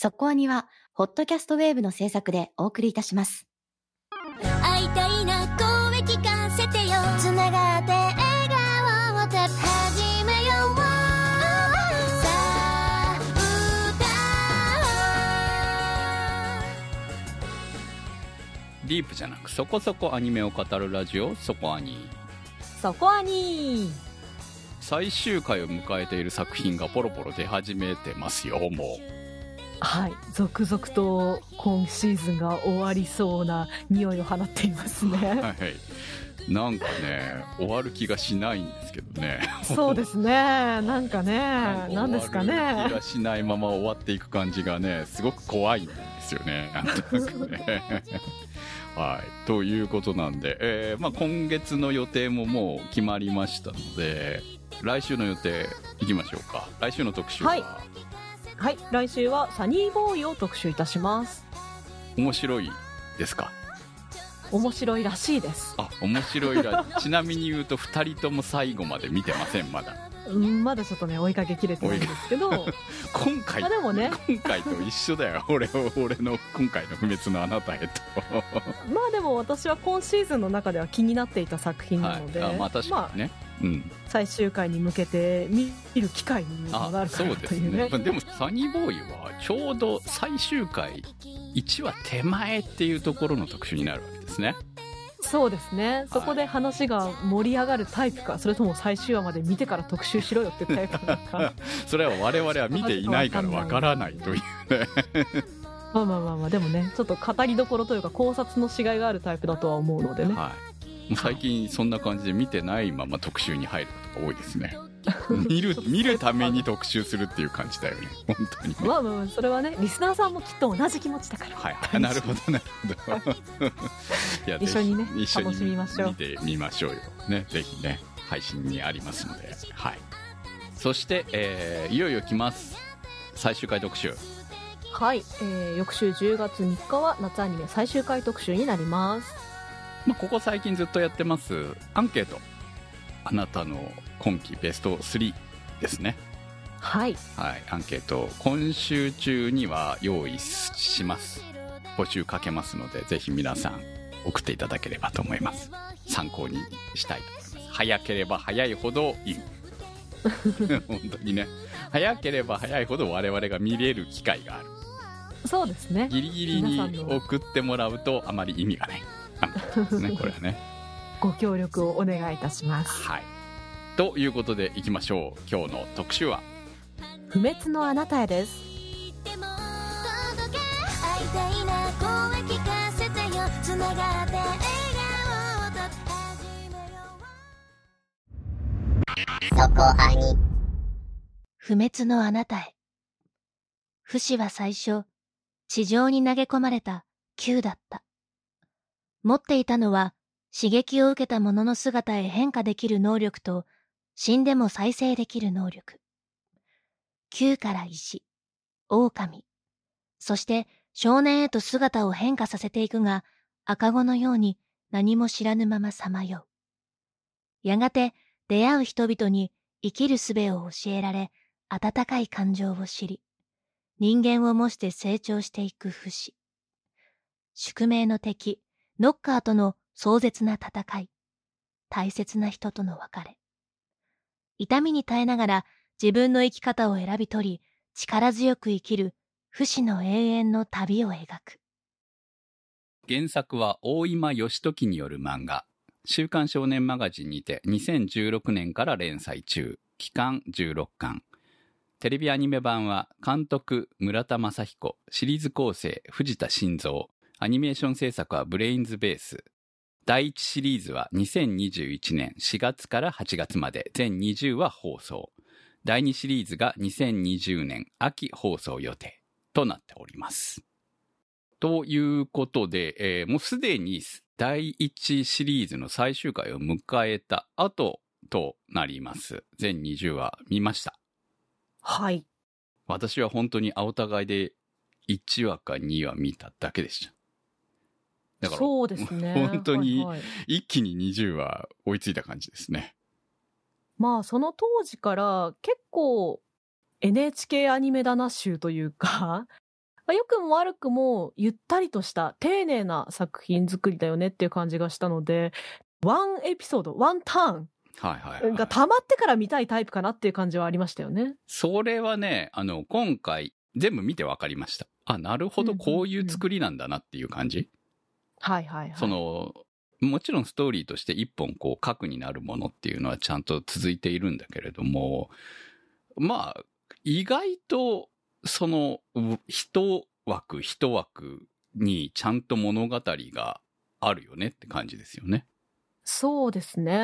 そこアニは、ホットキャストウェーブの制作でお送りいたします。会いたいな声聞かせてよ。つながって笑顔をた始めようさあディープじゃなくそこそこアニメを語るラジオそこアニそこアニ最終回を迎えている作品がポロポロ出始めてますよもはい。続々と今シーズンが終わりそうな匂いを放っていますうね。はいなんかね終わる気がしないんですけどね。そうですね。なんかね何ですか終わる気ね。がしないまま終わっていく感じがねすごく怖いんですよね。なんとなくね。はい。ということなんで、えーまあ、今月の予定ももう決まりましたので来週の予定いきましょうか。来週の特集は、はいはい来週はサニーボーイを特集いたします。面白いですか？面白いらしいです。あ面白いら ちなみに言うと2人とも最後まで見てませんまだ。うんまだちょっまだ追いかけきれてないんですけど。今回あでもね。今回と一緒だよ。俺を俺の今回の「不滅のあなたへ」と。まあでも私は今シーズンの中では気になっていた作品なので、はい、あまあ確かにね、うん最終回に向けて見る機会にもなあるかそうですなというね。ねでもサニーボーイはちょうど最終回1話手前っていうところの特集になるわけですね。そうですね。そこで話が盛り上がるタイプかそれとも最終話まで見てから特集しろよってタイプなのか。それは我々は見ていないからわからないというね。まあまあまあまあでもねちょっと語りどころというか考察のしがいがあるタイプだとは思うのでね。は最近そんな感じで見てないまま特集に入ることが多いですね。見る見るために特集するっていう感じだよね。本当に。ねまあまあまあそれはねリスナーさんもきっと同じ気持ちだから。はい。はい、なるほどなるほど。い。や一緒にね一緒に楽しみましょう。見てみましょうよ。ねぜひね配信にありますので。はい。そして、えーいよいよ来ます。最終回特集。はい、えー翌週10月3日は夏アニメ最終回特集になりますまあ、ここ最近ずっとやってますアンケート。あなたの今季ベスト3ですね。はい。はいアンケート。今週中には用意します。募集かけますのでぜひ皆さん送っていただければと思います。参考にしたいと思います。早ければ早いほどいい。本当にね。早ければ早いほど我々が見れる機会がある。そうですね。ギリギリに送ってもらうとあまり意味がないアンケートですねこれはね。ご協力をお願いいたします。はい。ということでいきましょう。今日の特集は？不滅のあなたへです。不滅のあなたへ。不死は最初、地上に投げ込まれた球だった。持っていたのは、刺激を受けたものの姿へ変化できる能力と、死んでも再生できる能力。球から石、狼。そして少年へと姿を変化させていくが、赤子のように何も知らぬままさまよう。やがて出会う人々に生きる術を教えられ、温かい感情を知り、人間を模して成長していく不死。宿命の敵、ノッカーとの壮絶な戦い。大切な人との別れ。痛みに耐えながら自分の生き方を選び取り、力強く生きる不死の永遠の旅を描く。原作は大今義時による漫画「週刊少年マガジン」にて2016年から連載中期間16巻テレビアニメ版は監督村田正彦シリーズ構成藤田晋三アニメーション制作はブレインズベース第1シリーズは2021年4月から8月まで全20話放送第2シリーズが2020年秋放送予定となっておりますということで、えーもうすでに第1シリーズの最終回を迎えた後となります。全20話見ました。はい私は本当にお互いで1話か2話見ただけでした。だから、そうですね 本当にはいはい一気に20話追いついた感じですね。まあその当時から結構 NHK アニメだな集というか まあ良くも悪くもゆったりとした丁寧な作品作りだよねっていう感じがしたので、ワンエピソード、ワンターンはいはい、はい。が溜まってから見たいタイプかなっていう感じはありましたよね。それはね、あの、今回、全部見て分かりました。あ、なるほど、うんこういう作りなんだなっていう感じ。はいはいはい。その、もちろんストーリーとして一本こう核になるものっていうのはちゃんと続いているんだけれども、まあ、意外と、その、う一枠一枠にちゃんと物語があるよねって感じですよね。そうですね。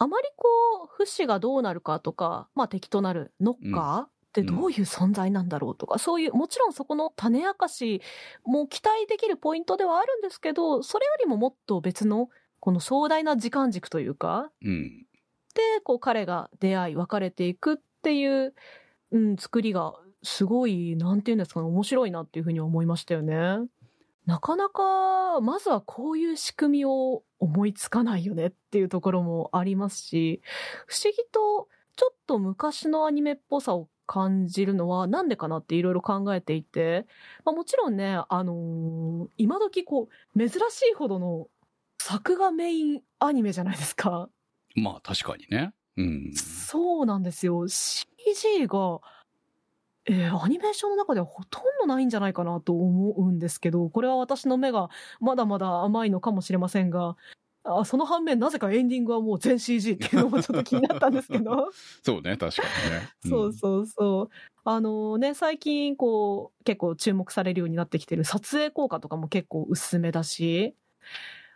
あまりこう、不死がどうなるかとか、まあ敵となるノッカーってどういう存在なんだろうとか、そういう、もちろんそこの種明かしも期待できるポイントではあるんですけど、それよりももっと別の、この壮大な時間軸というか、うん。で、こう彼が出会い、別れていくっていう、うん、作りがすごい、なんていうんですかね、面白いなっていうふうには思いましたよね。なかなか、まずはこういう仕組みを思いつかないよねっていうところもありますし、不思議とちょっと昔のアニメっぽさを感じるのはなんでかなっていろいろ考えていて、まあ、もちろんね、あのー今時こう、珍しいほどの作画メインアニメじゃないですか。まあ確かにね。うん。そうなんですよ。CG が、えーアニメーションの中ではほとんどないんじゃないかなと思うんですけど、これは私の目がまだまだ甘いのかもしれませんが、あその反面、なぜかエンディングはもう全 CG っていうのもちょっと気になったんですけど。そうね、確かにね。そうそうそう。あのね、最近こう、結構注目されるようになってきてる撮影効果とかも結構薄めだし、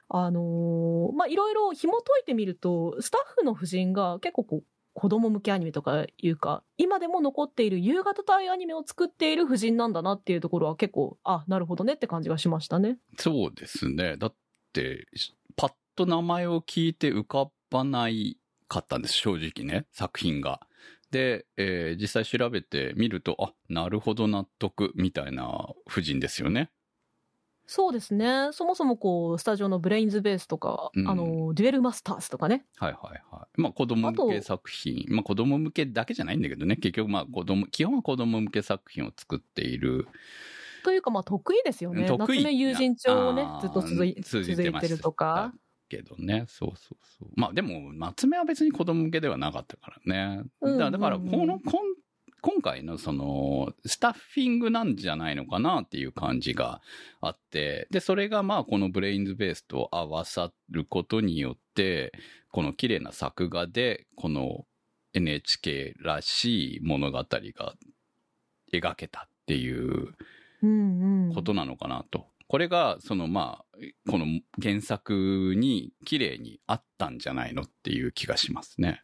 あのーまあ、いろいろ紐解いてみると、スタッフの夫人が結構こう、子供向けアニメとかいうか、今でも残っている夕方帯アニメを作っている夫人なんだなっていうところは結構、あ、なるほどねって感じがしましたね。そうですね。だって、と名前を聞いて浮かばないかったんです、正直ね、作品が。で、えー実際調べてみると、あ、なるほど納得、みたいな夫人ですよね。そうですね。そもそもこう、スタジオのブレインズベースとか、うんあの、デュエルマスターズとかね。はいはいはい。まあ子供向け作品。まあ子供向けだけじゃないんだけどね。結局まあ子供、基本は子供向け作品を作っている。というか、まあ、得意ですよね。得意夏目友人帳をねずっと続い続続いてるとか。けどね。そうそうそう。まあでも、夏目は別に子供向けではなかったからね。うんだだから、うんこの、こん今回のその、スタッフィングなんじゃないのかなっていう感じがあって、で、それがまあこのブレインズベースと合わさることによって、この綺麗な作画で、この NHK らしい物語が描けたっていう。ことなのかなと。これが、そのまあ、この原作に綺麗にあったんじゃないのっていう気がしますね。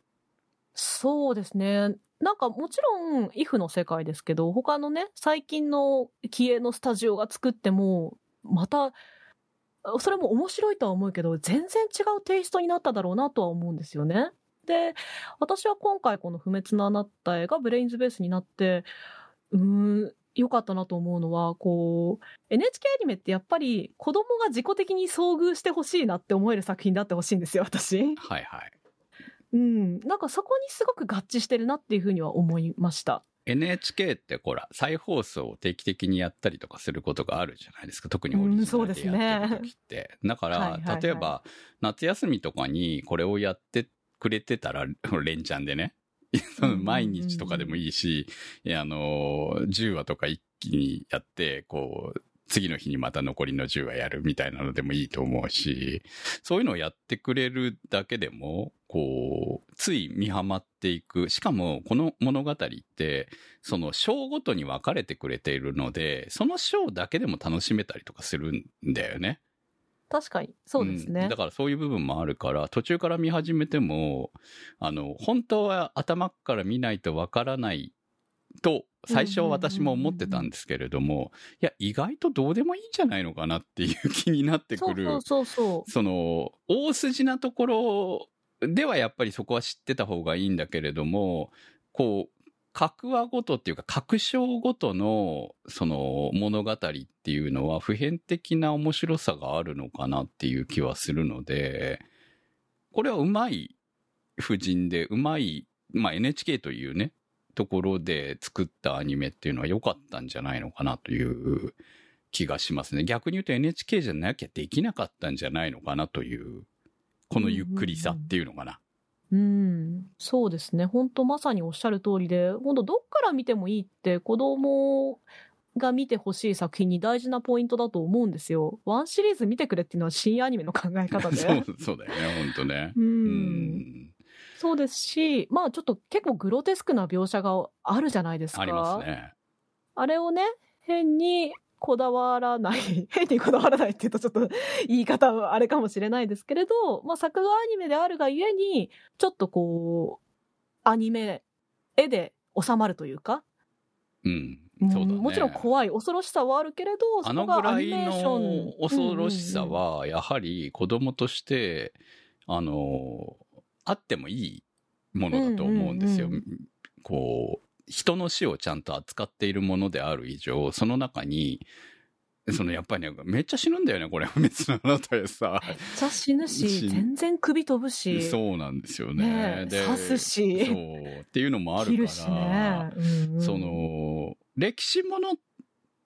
そうですね。なんかもちろん、イフの世界ですけど、他のね、最近の気鋭のスタジオが作っても、また、それも面白いとは思うけど、全然違うテイストになっただろうなとは思うんですよね。で、私は今回この不滅のあなたへがブレインズベースになって、うーん、良かったなと思うのは、こう、NHK アニメってやっぱり子供が自己的に遭遇してほしいなって思える作品であってほしいんですよ、私。はいはい。うん。なんかそこにすごく合致してるなっていうふうには思いました。NHK ってほら、再放送を定期的にやったりとかすることがあるじゃないですか。特にオリジナルでやってる時って。だから、はいはいはい例えば、夏休みとかにこれをやってくれてたら、連チャンでね。毎日とかでもいいし、あの、10話とか一気にやって、こう、次の日にまた残りの10話やるみたいなのでもいいと思うし、そういうのをやってくれるだけでも、こう、つい見はまっていく。しかも、この物語って、その章ごとに分かれてくれているので、その章だけでも楽しめたりとかするんだよね。確かに。そうですね。んだからそういう部分もあるから、途中から見始めても、あの、本当は頭から見ないとわからないと、最初は私も思ってたんですけれども、いや、意外とどうでもいいんじゃないのかなっていう気になってくる。そうそうそうその、大筋なところではやっぱりそこは知ってた方がいいんだけれども、こう、各話ごとっていうか、各章ごとの、その物語っていうのは普遍的な面白さがあるのかなっていう気はするので、これはうまい夫人で、うまい、まあ NHK というね、ところで作ったアニメっていうのは良かったんじゃないのかなという気がしますね。逆に言うと NHK じゃなきゃできなかったんじゃないのかなという、このゆっくりさっていうのかな。うん、そうですね。本当まさにおっしゃる通りで、本当どっから見てもいいって子供が見てほしい作品に大事なポイントだと思うんですよ。ワンシリーズ見てくれっていうのは新アニメの考え方で。そう、そうだよね、本当ね。う。うんん。そうですし、まあちょっと結構グロテスクな描写があるじゃないですか。ありますね。あれをね、変にこだわらない、変にこだわらないって言うとちょっと 言い方はあれかもしれないですけれど、まあ作画アニメであるがゆえに、ちょっとこう、アニメ、絵で収まるというか、うん。そうだね。もちろん怖い、恐ろしさはあるけれど、あのぐらいニメーションの恐ろしさ、は、やはり子供として、あの、あってもいいものだと思うんですよ。うんうんこう、人の死をちゃんと扱っているものである以上、その中に、そのやっぱりね、めっちゃ死ぬんだよね、これ。不滅のあなたでさ。めっちゃ死ぬし、全然首飛ぶし、そうなんですよね。ね刺すしそう。っていうのもあるから。ね。うんうんそ、の、歴史もの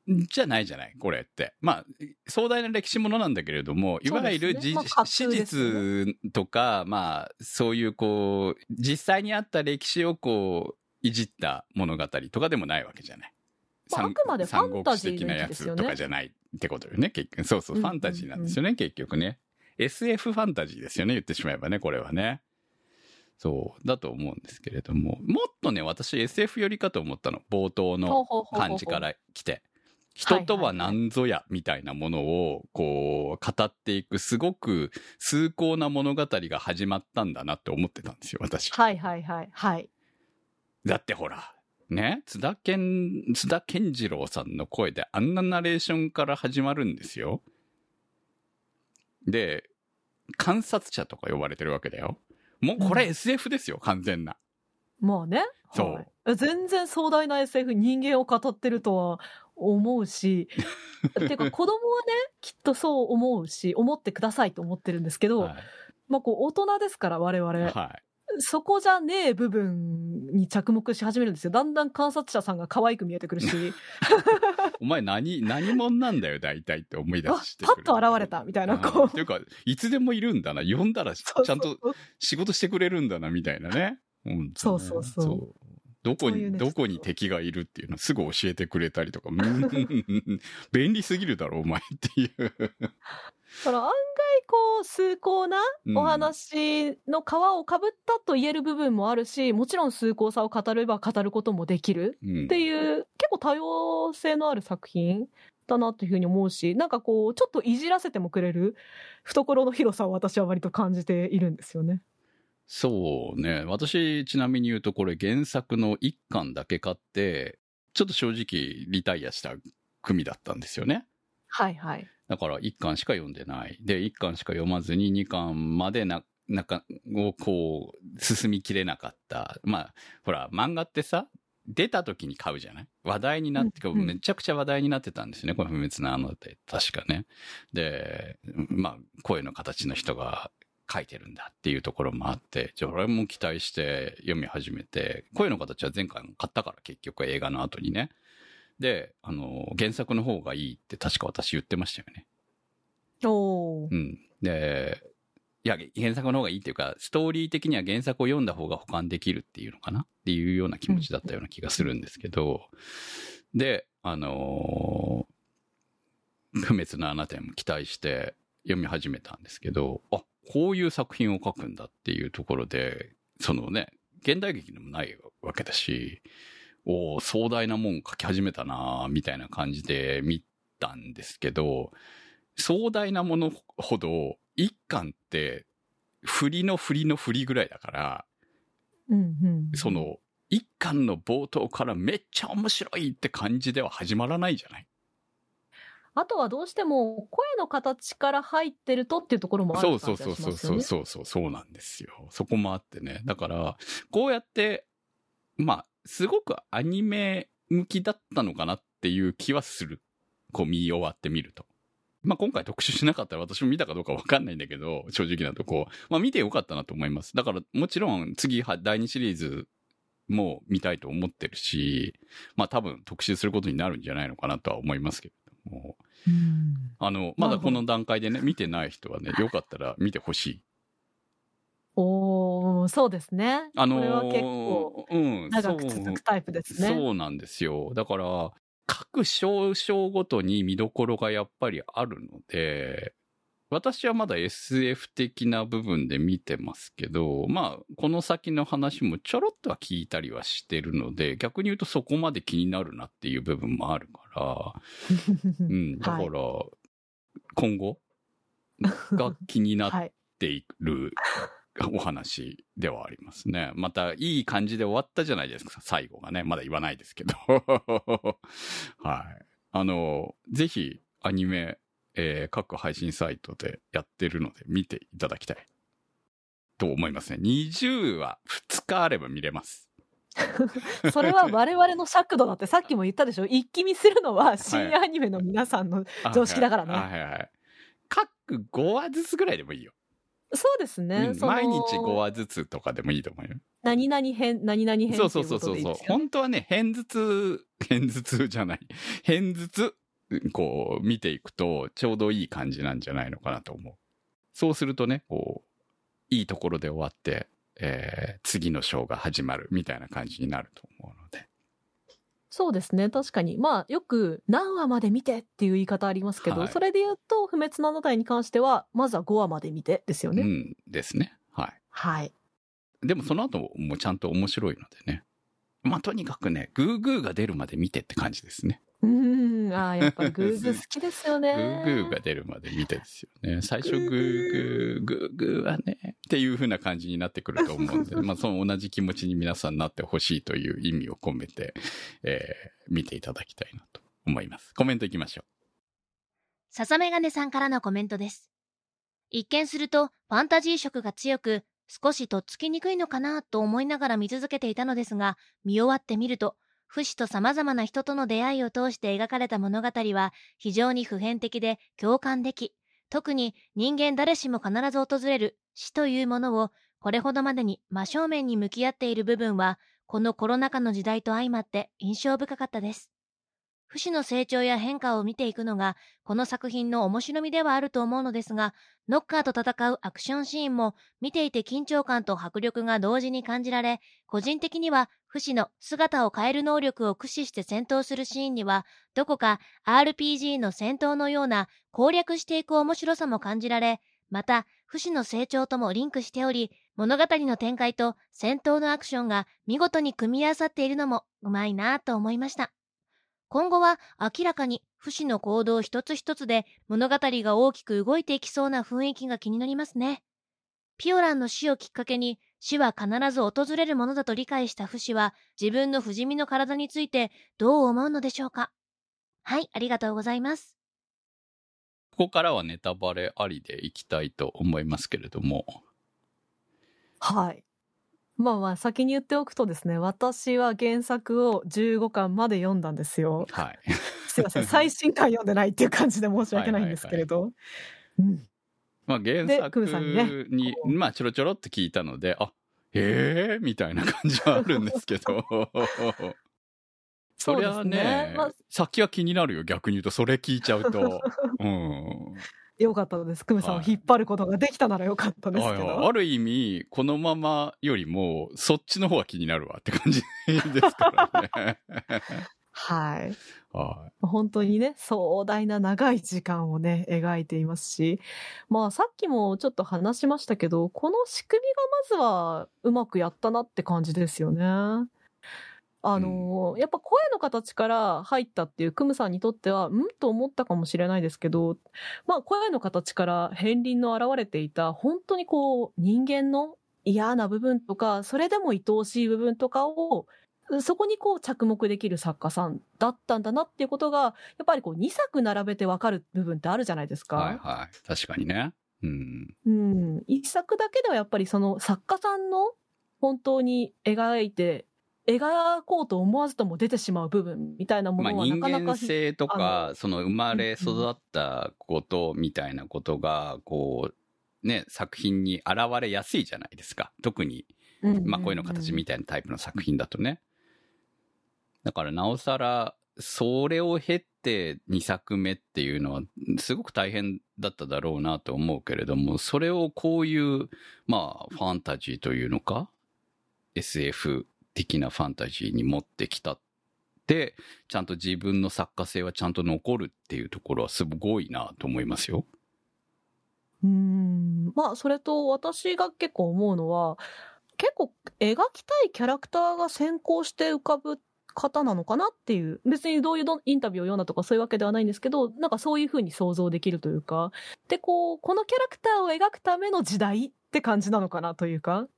じゃないじゃないこれって。まあ、壮大な歴史ものなんだけれども、いわゆるねまあ架史実とか、まあ、そういうこう、実際にあった歴史をこう、いじった物語とかでもないわけじゃない。三まああくまでファンタジー的なやつとかじゃないってことよね、結局。そうそう、ファンタジーなんですよね、結局ね。SF ファンタジーですよね、言ってしまえばね、これはね。そう、だと思うんですけれども、もっとね、私 SF 寄りかと思ったの。冒頭の感じから来て。はい人とは何ぞや、みたいなものを、こう、語っていく、すごく崇高な物語が始まったんだなって思ってたんですよ、私。はいはいはい。はい。だってほら、ね、津田健、津田健次郎さんの声であんなナレーションから始まるんですよ。で、観察者とか呼ばれてるわけだよ。もうこれうん SF ですよ、完全な。まあね。そうはい全然壮大な SF 人間を語ってるとは思うし、てか子供はね、きっとそう思うし、思ってくださいと思ってるんですけど、はい。まあこう大人ですから我々、はい。そこじゃねえ部分に着目し始めるんですよ。だんだん観察者さんが可愛く見えてくるし、お前何、何者なんだよ、大体って思い出あしてパッと現れたみたいな、こう。っていうか、いつでもいるんだな。呼んだらちゃんと仕事してくれるんだな、みたいなね。うんそうそうそうどこに、そういうねどこに敵がいるっていうのすぐ教えてくれたりとか、う ん便利すぎるだろ、お前っていう。その案外こう崇高なうんお話の皮をかぶったと言える部分もあるし、もちろん崇高さを語れば語ることもできるうんっていう、結構多様性のある作品だなというふうに思うし、なんかこう、ちょっといじらせてもくれる懐の広さを私は割と感じているんですよね。そうね。私、ちなみに言うと、これ原作の一巻だけ買って、ちょっと正直リタイアした組だったんですよね。はいはい。だから一巻しか読んでない。で、一巻しか読まずに二巻までな、なんか、をこう、進みきれなかった。まあ、ほら、漫画ってさ、出た時に買うじゃない？話題になって、うんうんめちゃくちゃ話題になってたんですよね。この不滅のあのって、確かね。で、まあ、声の形の人が書いてるんだっていうところもあって、じゃあ俺も期待して読み始めて、声の形は前回も買ったから結局映画の後にね。で、あの、原作の方がいいって確か私言ってましたよね。おーうん。で、いや、原作の方がいいっていうか、ストーリー的には原作を読んだ方が保管できるっていうのかな？っていうような気持ちだったような気がするんですけど、で、あのー不滅のあなたにも期待して読み始めたんですけど、あ、こういう作品を書くんだっていうところで、そのね、現代劇でもないわけだし、おー壮大なもん書き始めたなみたいな感じで見たんですけど、壮大なものほど、一巻って、振りの振りの振りぐらいだから、うんうん。その、一巻の冒頭からめっちゃ面白いって感じでは始まらないじゃない？あとはどうしても声の形から入ってるとっていうところもあるそうそうそう。そうそうそうそうそうなんですよ。そこもあってね。だから、こうやって、まあ、すごくアニメ向きだったのかなっていう気はする。こう見終わってみると。まあ今回特集しなかったら私も見たかどうかわかんないんだけど、正直なとこ。まあ見てよかったなと思います。だからもちろん次は第2シリーズも見たいと思ってるし、まあ多分特集することになるんじゃないのかなとは思いますけれども。うんあの、まだこの段階でね、見てない人はね、よかったら見てほしい。おー、そうですね。あのーこれは結構うん、長く続くタイプですね。そうなんですよ。だから、各章章ごとに見どころがやっぱりあるので、私はまだ SF 的な部分で見てますけど、まあ、この先の話もちょろっとは聞いたりはしてるので、逆に言うとそこまで気になるなっていう部分もあるから、うん、だから、はい今後が気になっはい。ている お話ではありますね。また、いい感じで終わったじゃないですか、最後がね。まだ言わないですけど。はい。あの、ぜひ、アニメ、えー各配信サイトでやってるので見ていただきたい。と思いますね。20話2日あれば見れます。それは我々の尺度だってさっきも言ったでしょ？一気見するのは新アニメの皆さんの、常識だからねはいはいはい。各5話ずつぐらいでもいいよ。そうですね、毎日5話ずつとかでもいいと思うよ。何々編何々編そうそうそうそう本当はね、偏頭痛、偏頭痛じゃない。偏頭痛、こう、見ていくと、ちょうどいい感じなんじゃないのかなと思う。そうするとね、こう、いいところで終わって、えー次の章が始まるみたいな感じになると思うので。そうですね確かにまあよく何話まで見てっていう言い方ありますけど、はいそれで言うと不滅のあなたに関してはまずは5話まで見てですよね、うんですね。はい。はいでもその後もちゃんと面白いのでね。まあ、とにかくね、グーグーが出るまで見てって感じですね。うーんああやっぱりグーグー 好きですよねグーグーが出るまで見てですよね。最初グーグー、グーグーはね、っていう風な感じになってくると思うんで、まあその同じ気持ちに皆さんなってほしいという意味を込めて、えー見ていただきたいなと思います。コメントいきましょ笹メガネさんからのコメントです。一見するとファンタジー色が強く、少しとっつきにくいのかなと思いながら見続けていたのですが、見終わってみると、不死と様々な人との出会いを通して描かれた物語は非常に普遍的で共感でき、特に人間誰しも必ず訪れる死というものをこれほどまでに真正面に向き合っている部分は、このコロナ禍の時代と相まって印象深かったです。不死の成長や変化を見ていくのがこの作品の面白みではあると思うのですが、ノッカーと戦うアクションシーンも見ていて緊張感と迫力が同時に感じられ、個人的には不死の姿を変える能力を駆使して戦闘するシーンには、どこか RPG の戦闘のような攻略していく面白さも感じられ、また、不死の成長ともリンクしており、物語の展開と戦闘のアクションが見事に組み合わさっているのもうまいなぁと思いました。今後は明らかに不死の行動一つ一つで物語が大きく動いていきそうな雰囲気が気になりますね。ピオランの死をきっかけに死は必ず訪れるものだと理解した不死は自分の不死身の体についてどう思うのでしょうかはい、ありがとうございます。ここからはネタバレありでいきたいと思いますけれども。はい。まあまあ先に言っておくとですね、私は原作を15巻まで読んだんですよ。はい。すいません、最新巻読んでないっていう感じで申し訳ないんですけれど。うん。まあ原作にねに、まあちょろちょろって聞いたので、あ、へえみたいな感じはあるんですけど。そりゃねねまあ先は気になるよ、逆に言うと、それ聞いちゃうと。うん。よかったです。クムさんをはい引っ張ることができたならよかったですけど。はいはいある意味、このままよりも、そっちの方が気になるわって感じですからね。はい。は本当にね、壮大な長い時間をね、描いていますし、まあさっきもちょっと話しましたけど、この仕組みがまずはうまくやったなって感じですよね。あの、やっぱ声の形から入ったっていうクムさんにとっては、ん？と思ったかもしれないですけど、まあ声の形から片鱗の現れていた、本当にこう人間の嫌な部分とか、それでも愛おしい部分とかをそこにこう着目できる作家さんだったんだなっていうことが、やっぱりこう2作並べてわかる部分ってあるじゃないですい。か。はいはい。確かにね。うん。うん。1作だけではやっぱりその作家さんの本当に描いて、描こうと思わずとも出てしまう部分みたいなもまあ人のはなかなか間性とあか、のその生まれ育ったことみたいなことが、こう、ね、作品に現れやすいじゃないですか。特にうんまあ、恋の形みたいなタイプの作品だとね。だから、なおさら、それを経て2作目っていうのは、すごく大変だっただろうなと思うけれども、それをこういう、まあ、ファンタジーというのか、SF 的なファンタジーに持ってきたって、ちゃんと自分の作家性はちゃんと残るっていうところはすごいなと思いますよ。うん。まあ、それと私が結構思うのは、結構描きたいキャラクターが先行して浮かぶ方なのかなっていう、別にどういうインタビューを読んだとかそういうわけではないんですけど、なんかそういう風に想像できるというか、で、こう、このキャラクターを描くための時代って感じなのかなというか、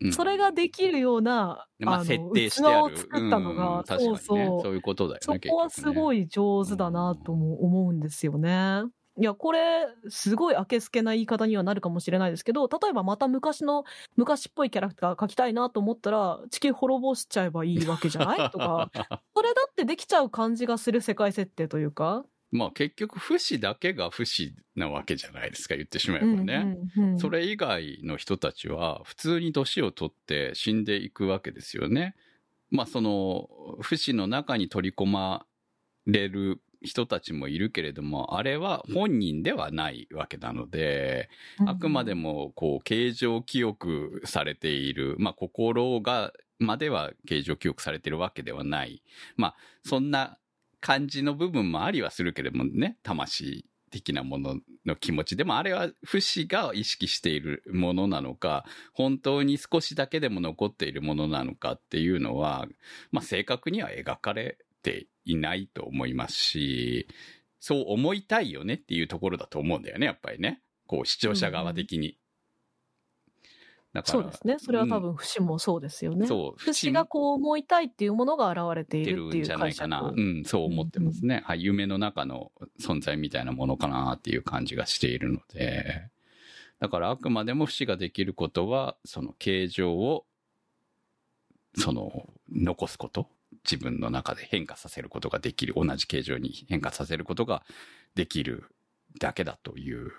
うんそれができるような、まあ、の設定してある。器を作ったのうんが、確かにね。そうそうそういうことだよね。そこはすごい。い上手だなとも思うんですよね。いや、これ、すごいあけすけな言い方にはなるかもしれないですけど、例えばまた昔の、昔っぽいキャラクター描きたいなと思ったら、地球滅ぼしちゃえばいいわけじゃない？とか、それだってできちゃう感じがする世界設定というか。まあ結局、不死だけが不死なわけじゃないですか、言ってしまえばね。うんうんうんそれ以外の人たちは、普通に年を取って死んでいくわけですよね。まあその、不死の中に取り込まれる人たちもいるけれども、あれは本人ではないわけなので、あくまでも、こう、形状記憶されている、まあ、心が、までは形状記憶されているわけではない。まあ、そんな感じの部分もありはするけれどもね、魂的なものの気持ち。でもあれは不死が意識しているものなのか、本当に少しだけでも残っているものなのかっていうのは、まあ、正確には描かれていないと思いますし、そう思いたいよねっていうところだと思うんだよね、やっぱりね。こう、視聴者側的に。だからそうですね。それは多分、不死もそうですよね。そう不死がこう思いたいっていうものが現れてい出るっているんじゃないかう解釈。な。うん、そう思ってますね。はい、夢の中の存在みたいなものかなっていう感じがしているので、だからあくまでも不死ができることは、その形状を、その、残すこと。自分の中で変化させることができる。同じ形状に変化させることができるだけだという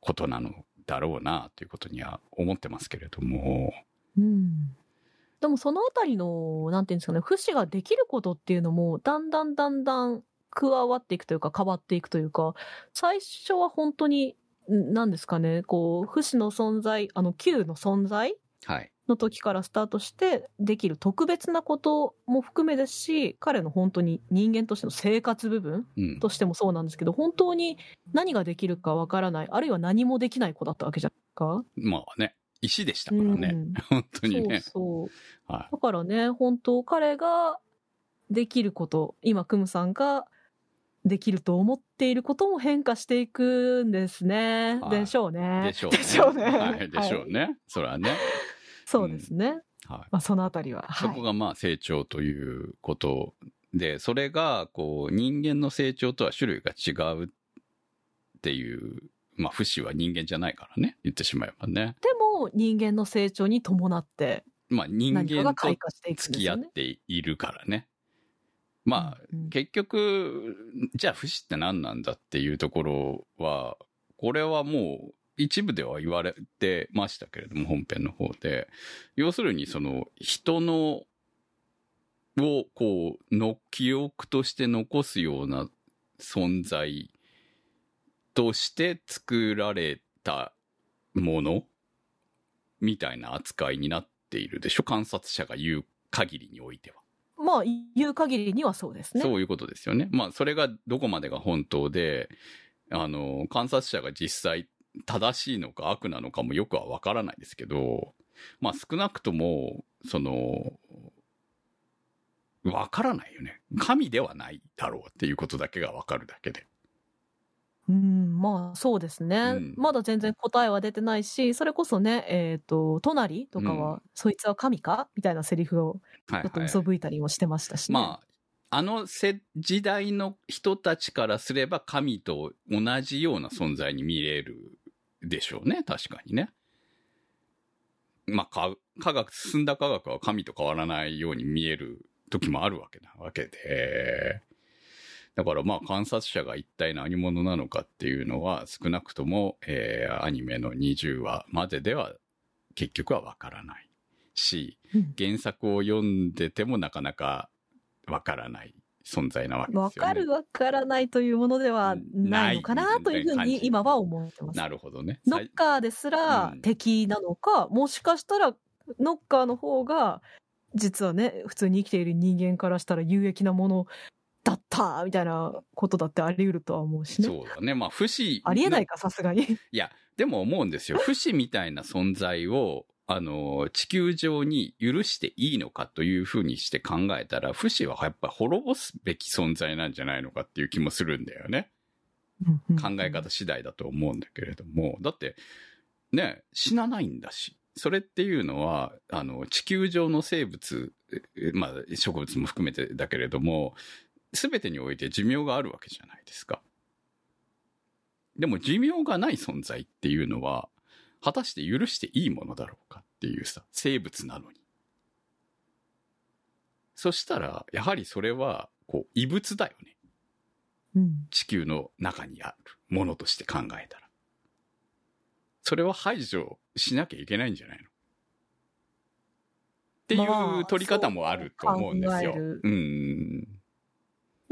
ことなのだろうなということには思ってますけれども。うんでもそのあたりの、なんていうんですかね、不死ができることっていうのも、だんだんだんだん加わっていくというか、変わっていくというか、最初は本当に、んなんですかね、こう、不死の存在、あの、Q の存在はい。の時からスタートしてできる特別なことも含めですし、彼の本当に人間としての生活部分うん。としてもそうなんですけど、本当に何ができるかわからない、あるいは何もできない子だったわけじゃないか。まあね、石でしたからね。うん本当にね。そうそう。はだからね、本当彼ができること、今、クムさんができると思っていることも変化していくんですね。はいでしょうい。ね。でしょうね。でしょうね。はい、でしょうはいね。それはね。そうですね。はい。まあ、そのあたりは。はい。そこがまあ成長ということで、それがこう人間の成長とは種類が違うっていう、まあ不死は人間じゃないからね。言ってしまえばね。でも、人間の成長に伴って、まあ人間と付。き合っているからね。まあ、うんうん結局、じゃあ不死って何なんだっていうところは、これはもう一部では言われてましたけれども、本編の方で。要するにその人の、をこう、の記憶として残すような存在として作られたものみたいな扱いになっているでしょ？観察者が言う限りにおいては。まあ、言う限りにはそうですね。そういうことですよね。まあ、それがどこまでが本当で、あの、観察者が実際正しいのか悪なのかもよくはわからないですけど、まあ少なくとも、その、わからないよね。神ではないだろうっていうことだけがわかるだけで。うん、まあそうですね、うんまだ全然答えは出てないし、それこそね、えっ、と、隣とかは、うんそいつは神かみたいなセリフをはいちょっとはい。嘘吹いたりもしてましたしね。まあ、あのせ時代の人たちからすれば神と同じような存在に見えるでしょうね。確かにね。まあ、か科学、進んだ科学は神と変わらないように見える時もあるわけなわけで。だからまあ観察者が一体何者なのかっていうのは少なくとも、えーアニメの20話まででは結局はわからない。し、うん原作を読んでてもなかなかわからない存在なわけですよね。わかるわからないというものではないのかなというふうに今は思ってます。なるほどね。ノッカーですらうん敵なのか、もしかしたらノッカーの方が実はね普通に生きている人間からしたら有益なものだったみたいなことだってあり得るとは思うしね。そうだね。まあ、不死。ありえないかさすがに。いや、でも思うんですよ。不死みたいな存在を、あの、地球上に許していいのかというふうにして考えたら、不死はやっぱ滅ぼすべき存在なんじゃないのかっていう気もするんだよね。考え方次第だと思うんだけれども、だって、ね、死なないんだし。それっていうのは、あの、地球上の生物、えまあ、植物も含めてだけれども、すべてにおいて寿命があるわけじゃないですか。でも寿命がない存在っていうのは、果たして許していいものだろうかっていうさ、生物なのに。そしたら、やはりそれは、こう、異物だよね。うん地球の中にあるものとして考えたら。それは排除しなきゃいけないんじゃないの？っていまあう取り方もあると思うんですよ。そう考えるうん。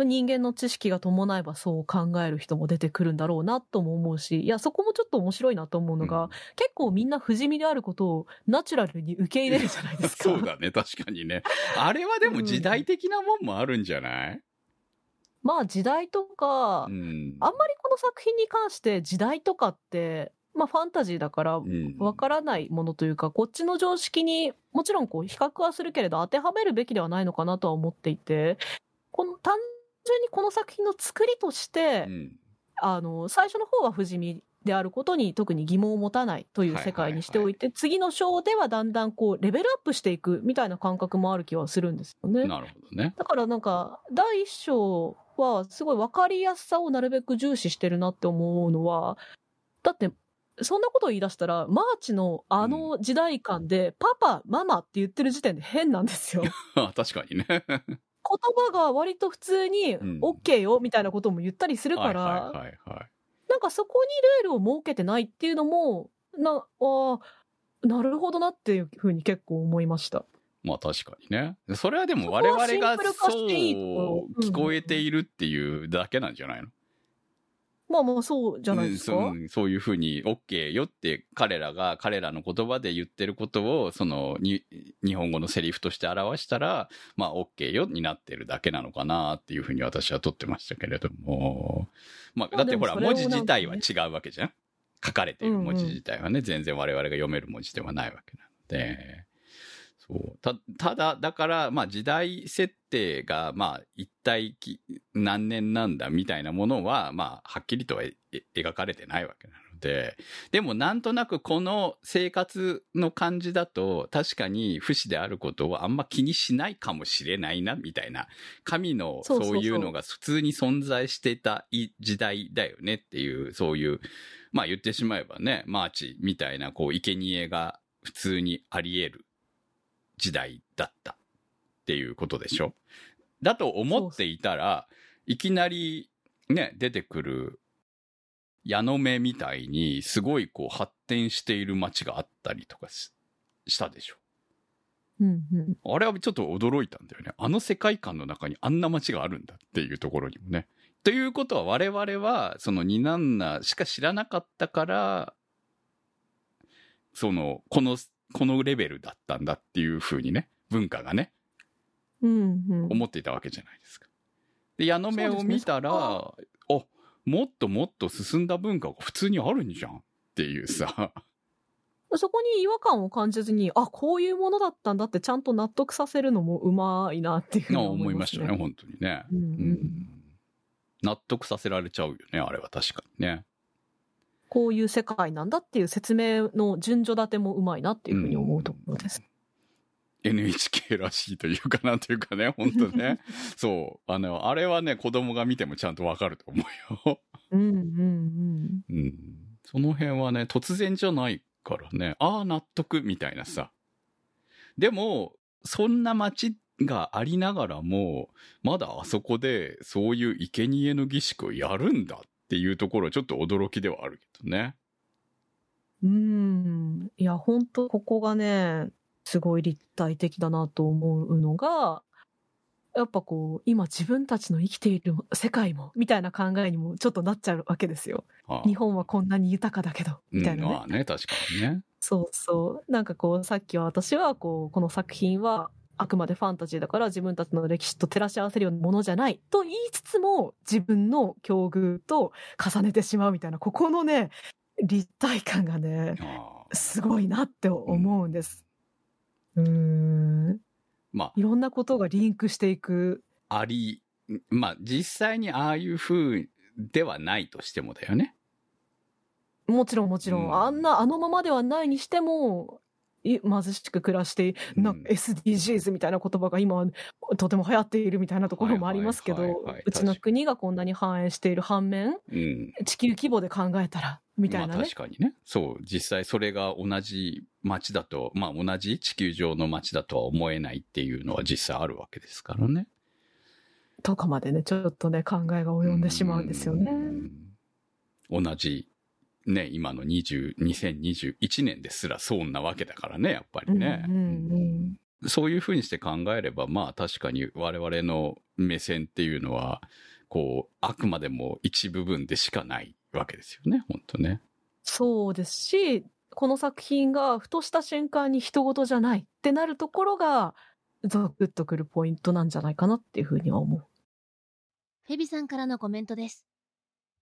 人間の知識が伴えばそう考える人も出てくるんだろうなとも思うし、いや、そこもちょっと面白いなと思うのが、うん結構みんな不死身であることをナチュラルに受け入れるじゃないですか。そうだね、確かにね。あれはでも時代的なもんもあるんじゃない？まあ時代とか、うん。あんまりこの作品に関して時代とかって、まあファンタジーだからうんわからないものというか、こっちの常識にもちろんこう比較はするけれど当てはめるべきではないのかなとは思っていて、この単純にこの作品の作りとして、うんあの、最初の方は不死身であることに特に疑問を持たないという世界にしておいて、次の章ではだんだんこう、レベルアップしていくみたいな感覚もある気はするんですよね。なるほどね。だからなんか、第一章はすごい分かりやすさをなるべく重視してるなって思うのは、だって、そんなことを言い出したら、マーチのあの時代感で、パパ、ママって言ってる時点で変なんですよ。あ 確かにね。言葉が割と普通にうん、OK よみたいなことも言ったりするから。なんかそこにルールを設けてないっていうのも、な、ああ、なるほどなっていうふうに結構思いました。まあ確かにね。それはでも我々がそう聞こえているっていうだけなんじゃないの？まあまあそうじゃないですか？うんそういうふうに OK よって彼らが彼らの言葉で言ってることをそのに日本語のセリフとして表したらまあ OK よになってるだけなのかなっていうふうに私は取ってましたけれども。まあだってほら文字自体は違うわけじゃん。書かれている文字自体はね、全然我々が読める文字ではないわけなのでそう。たただだからまあ時代設定がまあ一体き何年なんだみたいなものはまあはっきりとはええ描かれてないわけなのででもなんとなくこの生活の感じだと確かに不死であることをあんま気にしないかもしれないなみたいな神のそういうのが普通に存在してたい時代だよねっていうそういうまあ言ってしまえばねマーチみたいなこう生贄が普通にあり得る時代だったっていうことでしょ？だと思っていたら、いきなりね、出てくる矢野目みたいにすごいこう発展している街があったりとかししたでしょ？うんうん。あれはちょっと驚いたんだよね。あの世界観の中にあんな街があるんだっていうところにもね。ということは我々はそのニナンナしか知らなかったから、その、この、このレベルだったんだっていう風にね、文化がね、うんうん。思っていたわけじゃないですか。で、矢野目を見たら、そあ、もっともっと進んだ文化が普通にあるんじゃんっていうさ、そこに違和感を感じずに、あ、こういうものだったんだってちゃんと納得させるのもうまいなっていうふうに思思いましたね、本当にね。うんうんうん納得させられちゃうよね、あれは確かにね。こういう世界なんだっていう説明の順序立てもうまいなっていうふうに思うところです。NHK らしいというかなんというかね、本当ね。そう。あの、あれはね、子供が見てもちゃんとわかると思うよ。うんうんうん。うん。その辺はね、突然じゃないからね、ああ、納得みたいなさ。でも、そんな街がありながらも、まだあそこでそういう生贄の儀式をやるんだっていうところはちょっと驚きではあるけどね。うん。いや、本当ここがね、すごい立体的だなと思うのが、やっぱこう、今自分たちの生きている世界も、みたいな考えにもちょっとなっちゃうわけですよ。あ日本はこんなに豊かだけど、みたいなね。うんまあね、確かにね。そうそう。なんかこう、さっきは私はこう、この作品はあくまでファンタジーだから自分たちの歴史と照らし合わせるようなものじゃないと言いつつも自分の境遇と重ねてしまうみたいな、ここのね、立体感がね、ああすごいなって思うんです。うーん。まいろんなことがリンクしていく。あ、あり、まあ実際にああいう風ではないとしてもだよね。もちろんもちろん、うんあんな、あのままではないにしても、い貧しく暮らして、な SDGs みたいな言葉が今、とても流行っているみたいなところもありますけどうちの国がこんなに繁栄している反面、うん。地球規模で考えたら、みたいなねまあ確。かにね。そう、実際それが同じ街だと、まあ同じ地球上の街だとは思えないっていうのは実際あるわけですからね。とかまでね、ちょっとね、考えが及んでしまうんですよね。うん。同じ、ね、今の20、2021年ですらそうなわけだからね、やっぱりね。うんうんうんそういうふうにして考えれば、まあ確かに我々の目線っていうのは、こう、あくまでも一部分でしかないわけですよね、本当ね。そうですし、この作品がふとした瞬間に人事じゃないってなるところが、ゾクッとくるポイントなんじゃないかなっていうふうには思う。フェビさんからのコメントです。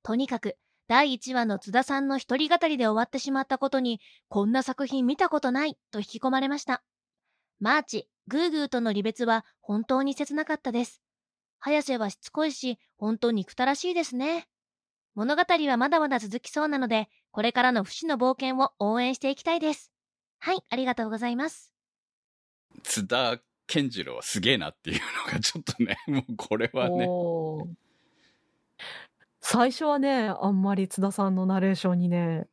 とにかく、第1話の津田さんの一人語りで終わってしまったことに、こんな作品見たことないと引き込まれました。マーチ、グーグーとの離別は本当に切なかったです。早瀬はしつこいし、本当憎たらしいですね。物語はまだまだ続きそうなので、これからの不死の冒険を応援していきたいです。はい、ありがとうございます。津田健次郎はすげえなっていうのがちょっとね、もうこれはね。最初はね、あんまり津田さんのナレーションにね、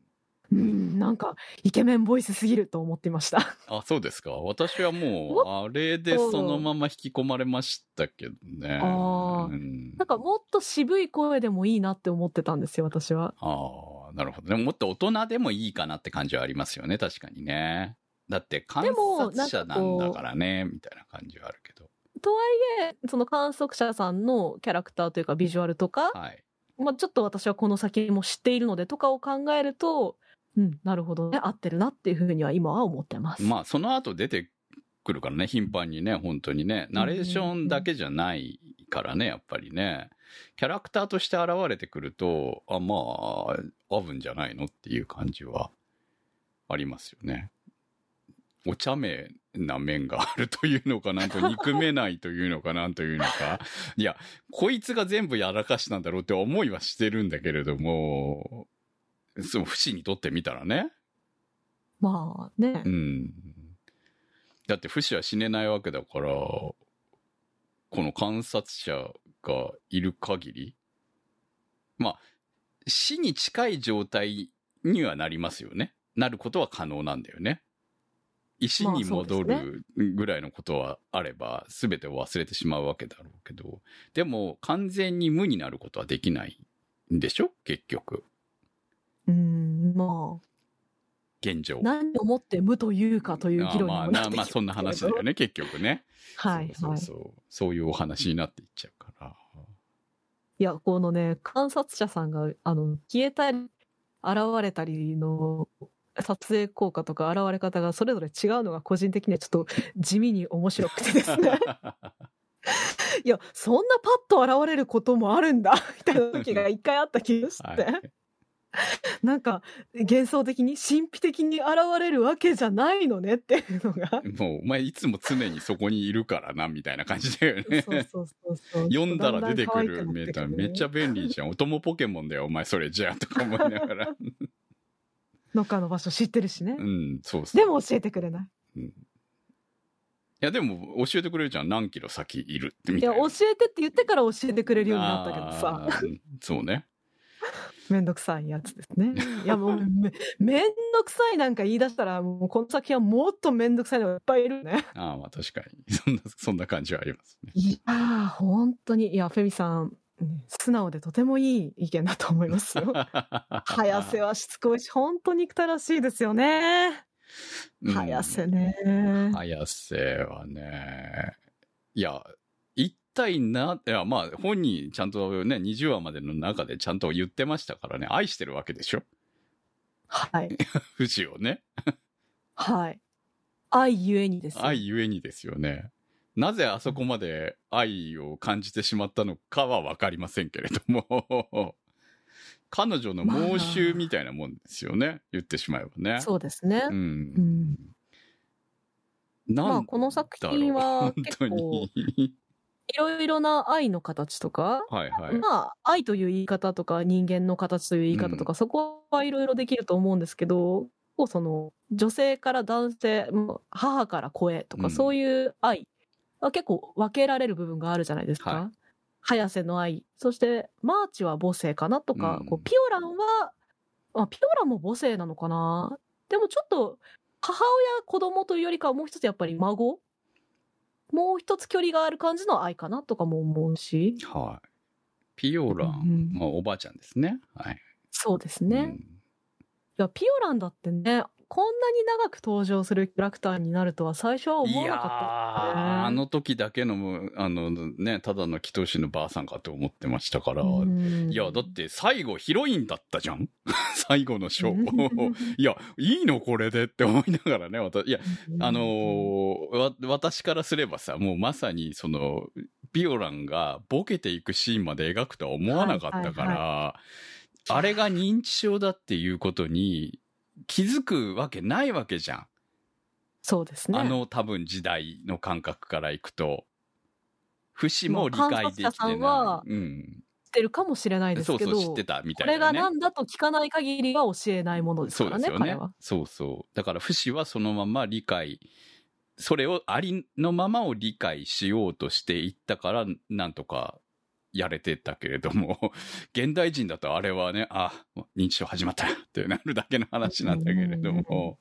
うん、なんか、イケメンボイスすぎると思っていました。あ、そうですか？私はもう、あれでそのまま引き込まれましたけどね。あーうんなんかもっと渋い声でもいいなって思ってたんですよ、私は。ああ、なるほどね。もっと大人でもいいかなって感じはありますよね、確かにね。だって観も察者なんだからね、みたいな感じはあるけど。とはいえ、その観測者さんのキャラクターというかビジュアルとか、はい。まあちょっと私はこの先も知っているのでとかを考えると、うん、なるほどね、合ってるなっていうふうには今は思ってます。まあ、その後出てくるからね、頻繁にね、本当にね。ナレーションだけじゃないからね、やっぱりね。キャラクターとして現れてくると、あ、まあ、合うんじゃないのっていう感じはありますよね。お茶目な面があるというのかなんと憎めないというのかなんというのか。いや、こいつが全部やらかしたんだろうって思いはしてるんだけれども、その不死にとってみたらね。まあねう、ん。だって不死は死ねないわけだから、この観察者がいる限り、まあ、死に近い状態にはなりますよね。なることは可能なんだよね。石に戻るぐらいのことはあれば、すべてを忘れてしまうわけだろうけど、でも完全に無になることはできないんでしょ？結局。うん、ま現状あ、。何をもって無というかという議論にあまあな、もなってきまあそんな話だよね、結局ね。はい、はい。そうそうそう。そういうお話になっていっちゃうから。いや、このね、観察者さんが、あの、消えたり、現れたりの、撮影効果とか現れ方がそれぞれ違うのが個人的にはちょっと地味に面白くてですね。いや、そんなパッと現れることもあるんだ、みたいな時が一回あった気がして。はいなんか、幻想的に、神秘的に現れるわけじゃないのねっていうのが。もう、お前いつも常にそこにいるからな、みたいな感じだよね。そうそうそうそう。読んだら出てくるメーターめっちゃ便利じゃん。お供ポケモンだよ、お前それじゃあ、とか思いながら。のかの場所知ってるしね。うん、そうそう。でも教えてくれない。うん、いや、でも教えてくれるじゃん。何キロ先いるってみいや、たいな。教えてって言ってから教えてくれるようになったけどさ。そうね。めんどくさいやつですね。いや、もう め、めんどくさいなんか言い出したら、もうこの先はもっとめんどくさいのがいっぱいいるね。ああ、まあ確かに。そんな、そんな感じはありますね。いやー、本当に。いや、フェミさん、ね素直でとてもいい意見だと思いますよ。早瀬はしつこいし、本当に憎たらしいですよね。うん早瀬ね。早瀬はね、いや、一体な、いや、まあ、本人ちゃんとね、20話までの中でちゃんと言ってましたからね、愛してるわけでしょ？はい。富士をね。はい。愛ゆえにですよ。愛ゆえにですよね。なぜあそこまで愛を感じてしまったのかはわかりませんけれども、彼女の妄執みたいなもんですよね。言ってしまえばね。そうですね。う。うんん。なんまあこの作品は本当に。いろいろな愛の形とか、はいはい。まあ、愛という言い方とか、人間の形という言い方とか、そこはいろいろできると思うんですけど、その、女性から男性、母から子へとか、うんそういう愛は結構分けられる部分があるじゃないですか。はい早瀬の愛。そして、マーチは母性かなとか、うんこうピオランは、あ、ピオランも母性なのかなでもちょっと、母親、子供というよりかはもう一つやっぱり孫もう一つ距離がある感じの愛かなとかも思うし。はい。ピオラン、うんまあ、おばあちゃんですね。はい。そうですね。うんいや、ピオランだってね、こんなに長く登場するキャラクターになるとは最初は思わなかった、ね。あの時だけの、あのね、ただの祈祷師のばあさんかと思ってましたから。うんいや、だって最後ヒロインだったじゃん？最後のショー。いや、いいのこれでって思いながらね、私、いや、あのーわ、私からすればさ、もうまさにその、ピオランがボケていくシーンまで描くとは思わなかったから、はいあれが認知症だっていうことに気づくわけないわけじゃん。そうですね。あの多分時代の感覚からいくと。不死も理解できてな。はいうん。知ってるかもしれないですけど、そうそう、知ってたみたこれいなね。が何だと聞かない限りは教えないものですからね、そうですよね彼は。。そうそう。だから、不死はそのまま理解、それをありのままを理解しようとしていったから、なんとかやれてたけれども、現代人だとあれはね、あ、認知症始まったってなるだけの話なんだけれども、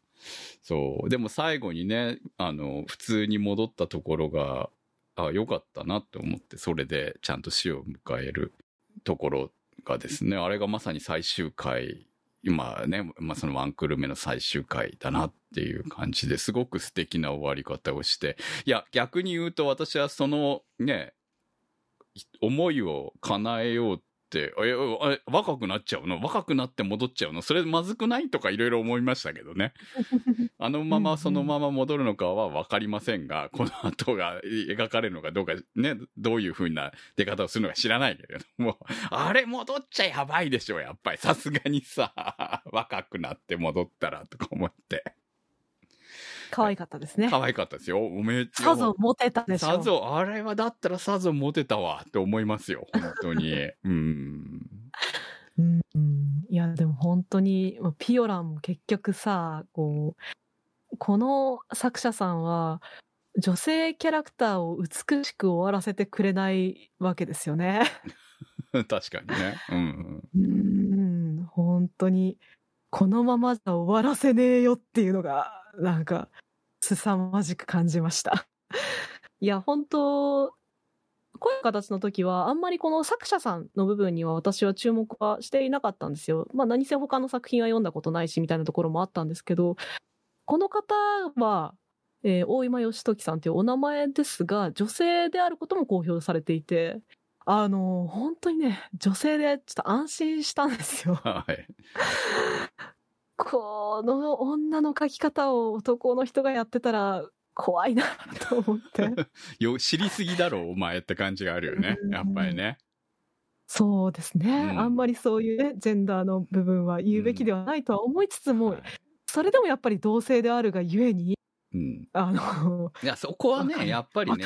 そう。でも最後にね、あの、普通に戻ったところが、あ、良かったなって思って、それでちゃんと死を迎えるところがですね、あれがまさに最終回、今ね、まあ、そのワンクール目の最終回だなっていう感じですごく素敵な終わり方をして、いや、逆に言うと私はそのね、思いを叶えようって、え、え若くなっちゃうの？若くなって戻っちゃうの？それまずくないとかいろいろ思いましたけどね。あのままそのまま戻るのかはわかりませんが、この後が描かれるのかどうか、ね、どういう風な出方をするのか知らないけれども、あれ戻っちゃやばいでしょ、やっぱり。さすがにさ、若くなって戻ったらとか思って。可愛かったですね。可愛かったですよ。おめえさぞモテたでしょ。さぞ、あれはだったらさぞモテたわって思いますよ、本当に。うん。うんうんいや、でも本当に、まあピオランも結局さ、こう、この作者さんは、女性キャラクターを美しく終わらせてくれないわけですよね。確かにね。うん。うん、本当に、このままじゃ終わらせねえよっていうのが、なんか、凄まじく感じました。いや、本当声の形の時は、あんまりこの作者さんの部分には私は注目はしていなかったんですよ。まあ何せ他の作品は読んだことないし、みたいなところもあったんですけど、この方は、えー大今義時さんというお名前ですが、女性であることも公表されていて、あの、本当にね、女性でちょっと安心したんですよ。はい。この女の描き方を男の人がやってたら怖いな と思って。よ、知りすぎだろ、お前って感じがあるよね。やっぱりね。そうですね、うんあんまりそういうね、ジェンダーの部分は言うべきではないとは思いつつも、はいそれでもやっぱり同性であるがゆえに、うん。あの、いや、そこはね、やっぱりね。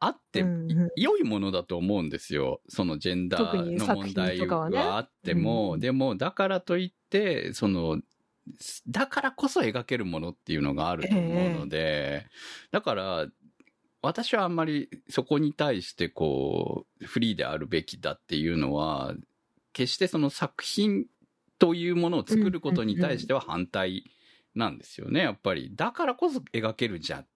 あってうんうん良いものだと思うんですよ。そのジェンダーの問題はあっても、うんでも、だからといって、その、だからこそ描けるものっていうのがあると思うので、だから、私はあんまりそこに対してこう、フリーであるべきだっていうのは、決してその作品というものを作ることに対しては反対なんですよね、やっぱり。だからこそ描けるじゃん。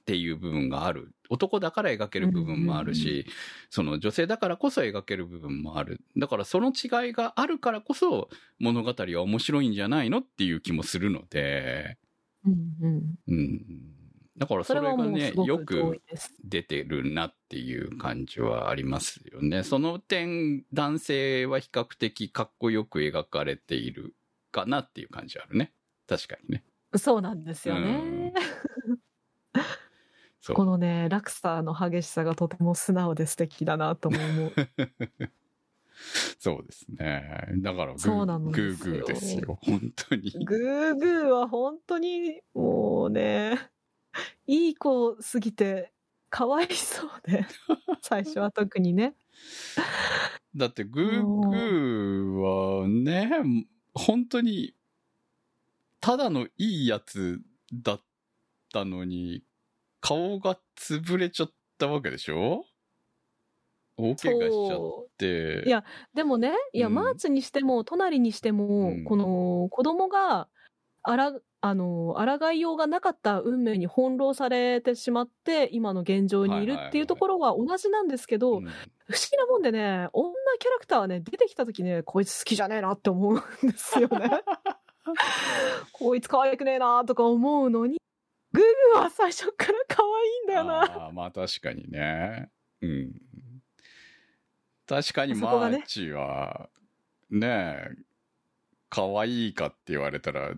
っていう部分がある。男だから描ける部分もあるし、その女性だからこそ描ける部分もある。だからその違いがあるからこそ物語は面白いんじゃないのっていう気もするので、うんうん。うん。だからそそれれがねよく。出てるなっていう感じはありますよね。その点、男性は比較的かっこよく描かれているかなっていう感じはあるね。確かにね。そうなんですよね。このね、落差の激しさがとても素直で素敵だなとも思う。そうですね。だからグそうなー、グのですよーグーですよ。本当に。グーグーは本当にもうね、いい子すぎてかわいそうで、最初は特にね。だってグーグーはね、本当に、ただのいいやつだったのに、顔が潰れちゃったわけでしょ？大怪我しちゃっそて。いやでもね、いや、うん。マーチにしても、隣にしても、うん。この子供が、あら、あの、抗いようがなかった運命に翻弄されてしまって、今の現状にいるっていうところは同じなんですけど、うん。不思議なもんでね、女キャラクターはね、出てきた時ね、こいつ好きじゃねえなって思うんですよね。こいつ可愛くねえなとか思うのに、グーグーは最初から可愛いんだよな。ああまあ確かにね。うん。確かにマーチは、ねえ、可愛いかって言われたら、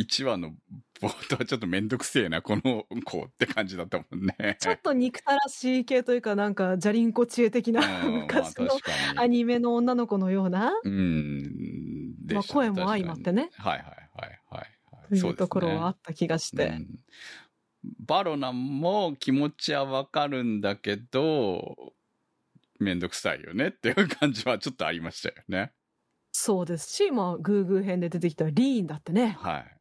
1話の冒頭はちょっとめんどくせえな、この子って感じだったもんね。ちょっと憎たらしい系というか、なんか、ジャリンコ知恵的な、うん昔の。アニメの女の子のような、うん。でまあ声も相まってね。はいはいはいはいそうですねうところはあった気がして。うんバロナンも気持ちはわかるんだけど、めんどくさいよねっていう感じはちょっとありましたよね。そうですし、まあ、グーグー編で出てきたリーンだってね、はい。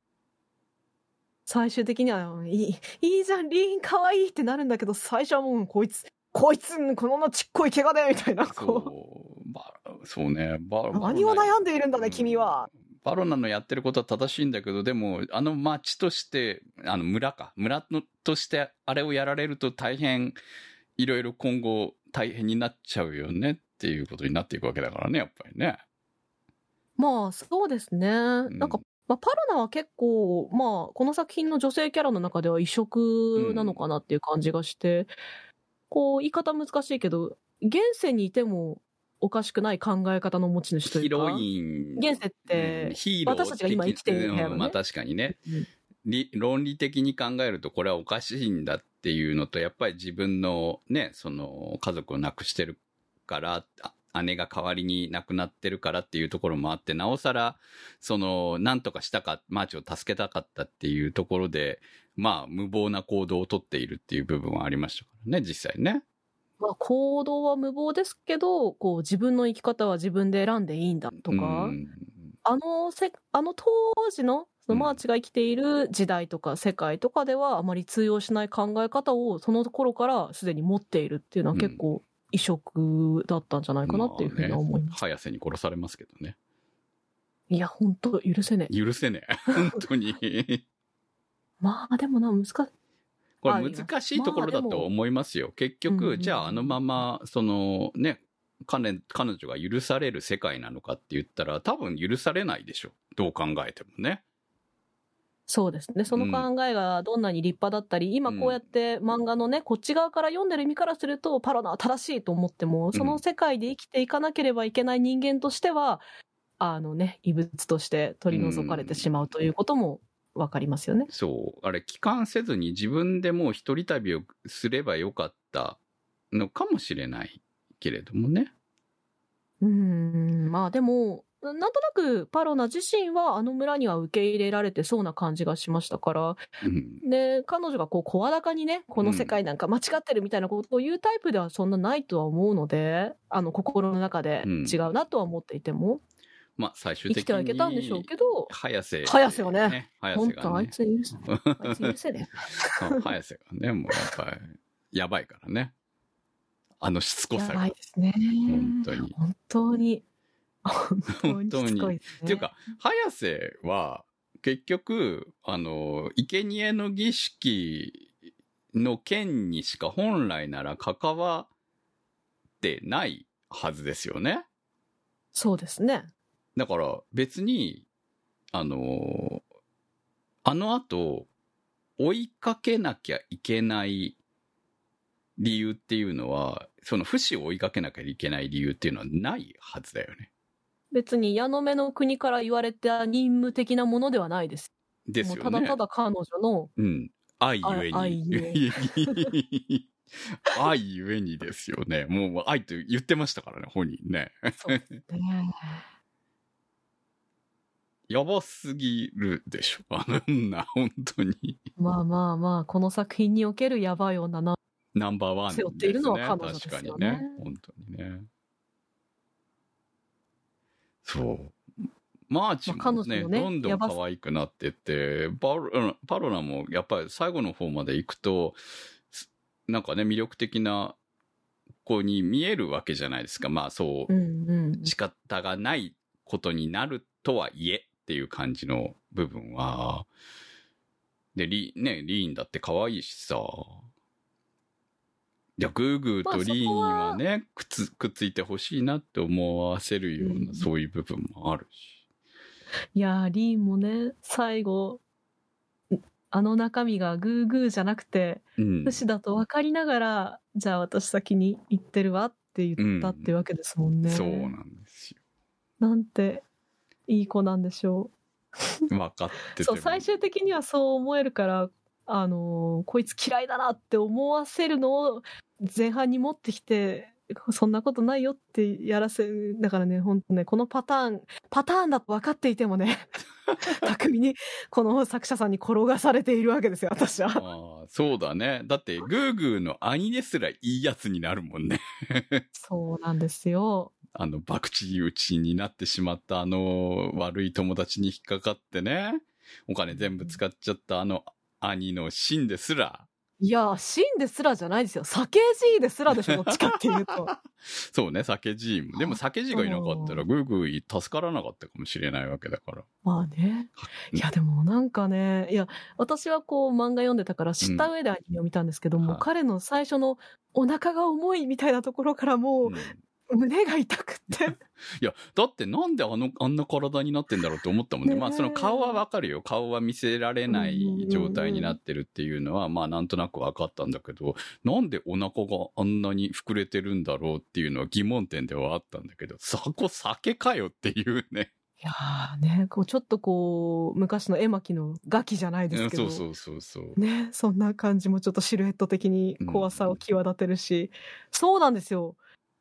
最終的には、いい、いいじゃん、リーン可愛いってなるんだけど、最初はもう、こいつ、こいつ、このまちっこい怪我で、みたいな、こそう、バそうね、バう、何を悩んでいるんだね、君は。。バロナのやってることは正しいんだけど、でも、あの町として、あの村か、村のとしてあれをやられると大変、いろいろ今後大変になっちゃうよねっていうことになっていくわけだからね、やっぱりね。まあ、そうですね。なんか、まあ、パロナは結構、まあ、この作品の女性キャラの中では異色なのかなっていう感じがして、こう、言い方難しいけど、現世にいてもおかしくない考え方の持ち主というか。ヒロイン。現世っうんて、ヒーロー私たちが今生きている部屋のねうんまあ確かにね。う論理的に考えるとこれはおかしいんだっていうのと、やっぱり自分のね、その家族を亡くしてるから、あ姉が代わりに亡くなってるからっていうところもあって、なおさら、その、なんとかしたか、マーチを助けたかったっていうところで、まあ、無謀な行動をとっているっていう部分はありましたからね、実際ね。まあ、行動は無謀ですけど、こう、自分の生き方は自分で選んでいいんだとか、うんあのせ、あの当時の、そのマーチが生きている時代とか世界とかではあまり通用しない考え方をその頃からすでに持っているっていうのは結構異色だったんじゃないかなっていうふうには思います。早瀬に殺されますけどね。いや、本当許せねえ。許せねえ。本当に。まあでもな、難しい。こあれ難しいところだと思いますよ。結うんうん局、じゃああのまま、そのね、彼彼女が許される世界なのかって言ったら、多分許されないでしょ。どう考えてもね。そうですね。その考えがどんなに立派だったり、今こうやって漫画のね、こっち側から読んでる意味からすると、パロナは正しいと思っても、その世界で生きていかなければいけない人間としては、あのね、異物として取り除かれてしまうということもわかりますよね。そう。あれ、帰還せずに自分でもう一人旅をすればよかったのかもしれないけれどもね。うーん、まあでも、なんとなくパロナ自身はあの村には受け入れられてそうな感じがしましたから、うん。で、彼女がこう声高にね、この世界なんか間違ってるみたいなことを言うタイプではそんなないとは思うので、あの心の中でうん違うなとは思っていても、まあ、最終的に。生きてはいけたんでしょうけど、早瀬。早瀬はね。早瀬が本当あいね。つ許せ、あいつ許せね早瀬がね、もうやっぱり、やばいからね。あのしつえ。こさがやばい。ですね。本当に。本当に。本当に。っていうか、早瀬は、結局、あの、生贄の儀式の件にしか本来なら関わってないはずですよね。そうですね。だから別に、あの、あの後、追いかけなきゃいけない理由っていうのは、その不死を追いかけなきゃいけない理由っていうのはないはずだよね。別に矢野目の国から言われた任務的なものではないです。ですよね。ただただ彼女の、うん。愛ゆえに。あ愛ゆえ 愛ゆえにですよね。もう愛と言ってましたからね、本人ね。そうですね。やばすぎるでしょ。あんな、本当に。まあまあまあ、この作品におけるやばい女な。ナンバーワンね。背負っているのは彼女ですよね確かにね。本当にね。そう。マーチもね、ねどんどん可愛くなってって、パロうんパロナもやっぱり最後の方まで行くと、すなんかね、魅力的な子に見えるわけじゃないですか。まあそうう、んうん。仕方がないことになるとはいえっていう感じの部分は、で、リね、リーンだって可愛いしさ、いや、グーグーとリーンはね、くっつ、くっついてほしいなって思わせるような、うんそういう部分もあるし。いやー、リーンもね、最後、あの中身がグーグーじゃなくて、うん不。死だと分かりながら、じゃあ私先に行ってるわって言ったってわけですもんね。そうなんですよ。なんて、いい子なんでしょ分かってう。ても。そう、最終的にはそう思えるから、あのーこいつ嫌いだなって思わせるのを前半に持ってきて、そんなことないよってやらせる。だからね、本当ね、このパターン、パターンだと分かっていてもね、巧みにこの作者さんに転がされているわけですよ、私は。ああそうだね。だって、グーグーの兄ですらいいやつになるもんね。そうなんですよ。あの、博打打ちになってしまったあの悪い友達に引っかかってね、お金全部使っちゃったあの兄のシンですら、いや、シンですらじゃないですよ。酒 G ですらでしょ、どっちかっていうと。そうね、酒 G も。でも酒 G がいなかったら、グーグー助からなかったかもしれないわけだから。まあね。いや、でもなんかね、いや、私はこう漫画読んでたから知った上でアニメを見たんですけども、はい彼の最初のお腹が重いみたいなところからもうんう胸が痛くって。いや、だってなんであの、あんな体になってんだろうって思ったもんね。ねえまあ、その顔はわかるよ。顔は見せられない状態になってるっていうのは、まあ、なんとなく分かったんだけど、なんでお腹があんなに膨れてるんだろうっていうのは疑問点ではあったんだけど、そこ酒かよっていうね。いやーね、こうちょっとこう、昔の絵巻のガキじゃないですけど。そうそうそうそう。ね、そんな感じもちょっとシルエット的に怖さを際立てるし、そうなんですよ。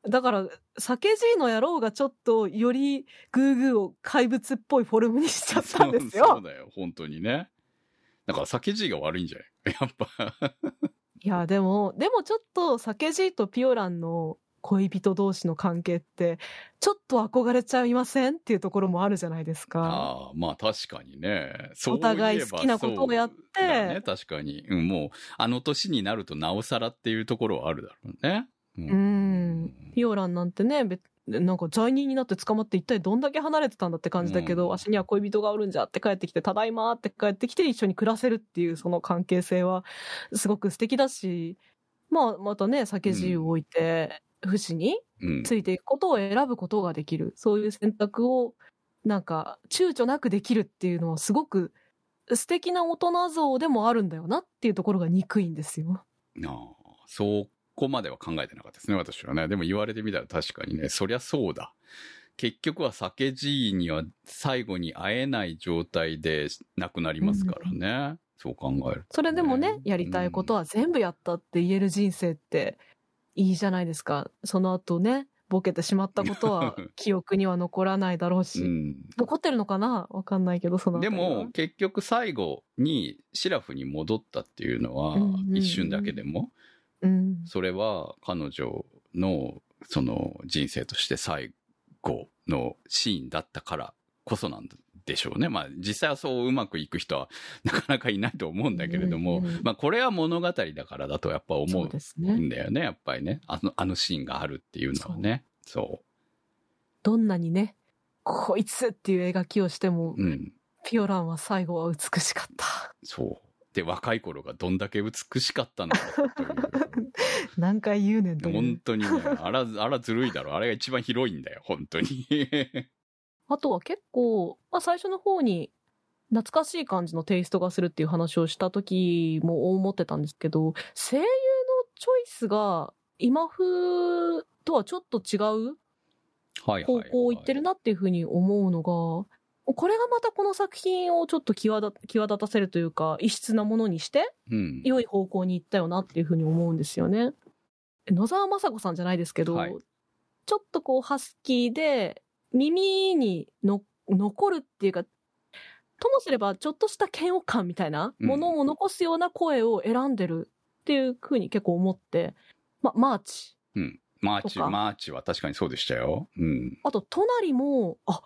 だから、酒 G の野郎がちょっとよりグーグーを怪物っぽいフォルムにしちゃったんですそうそよう。だよ、本当にね。だから酒 G が悪いんじゃない？やっぱ。いや、でも、でもちょっと酒 G とピオランの恋人同士の関係って、ちょっと憧れちゃいません？っていうところもあるじゃないですか。ああ、まあ確かにね。お互い好きなことをやってね、確かに。うん、もう、あの年になるとなおさらっていうところはあるだろうね。ううん。ピオランなんてね、別なんか罪人になって捕まって一体どんだけ離れてたんだって感じだけど、うん足には恋人がおるんじゃって帰ってきて、ただいまって帰ってきて一緒に暮らせるっていうその関係性はすごく素敵だし、まあまたね、酒自由を置いて、不死にうん。ついていくことを選ぶことができる。そういう選択をなんか躊躇なくできるっていうのはすごく素敵な大人像でもあるんだよなっていうところが憎いんですよ。ああ、そこまでは考えてなかったですね、私はね。でも言われてみたら確かにね、そりゃそうだ。結局は酒 G には最後に会えない状態で亡くなりますからね。そう考えると。それでもね、やりたいことは全部やったって言える人生っていいじゃないですか。その後ね、ボケてしまったことは 記憶には残らないだろうし。うん。残ってるのかな？わかんないけど、そのあでも、結局最後にシラフに戻ったっていうのはうんうんうん一瞬だけでも、うん。それは彼女のその人生として最後のシーンだったからこそなんでしょうね。まあ実際はそううまくいく人はなかなかいないと思うんだけれども、うんうんまあこれは物語だからだとやっぱ思そうんだよね、やっぱりね。あの、あのシーンがあるっていうのはね。そどんなにね、こいつっていう描きをしても、う。うん。ピオランは最後は美しかった。そう。て若い頃がどんだけ美しかったのかという。何回言うねんと本当にね、あら、あらずるいだろ。あれが一番広いんだよ、本当に。あとは結構、まあ、最初の方に懐かしい感じのテイストがするっていう話をした時も思ってたんですけど、声優のチョイスが今風とはちょっと違うはい方向を行ってるなっていうふうに思うのが、これがまたこの作品をちょっと際立際立たせるというか、異質なものにして、うん。良い方向に行ったよなっていうふうに思うんですよね。野沢雅子さんじゃないですけど、はいちょっとこうハスキーで耳に残るっていうか、ともすればちょっとした嫌悪感みたいなうんものを残すような声を選んでるっていうふうに結構思って、ま、マーチ。うん。マーチ、マーチは確かにそうでしたよ。うん。あと、隣も、あ、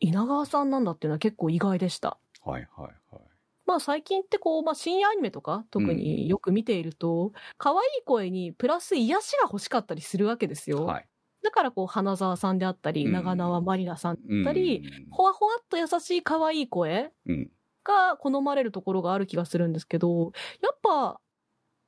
稲川さんなんだっていうのは結構意外でした。はいはいはい。まあ最近ってこう、まあ深夜アニメとか特によく見ていると、可愛い声にプラス癒しが欲しかったりするわけですよ。はい。だからこう、花澤さんであったり、うん長縄まりなさんうんだったり、ほわほわっと優しい可愛い声うん。が好まれるところがある気がするんですけど、やっぱ、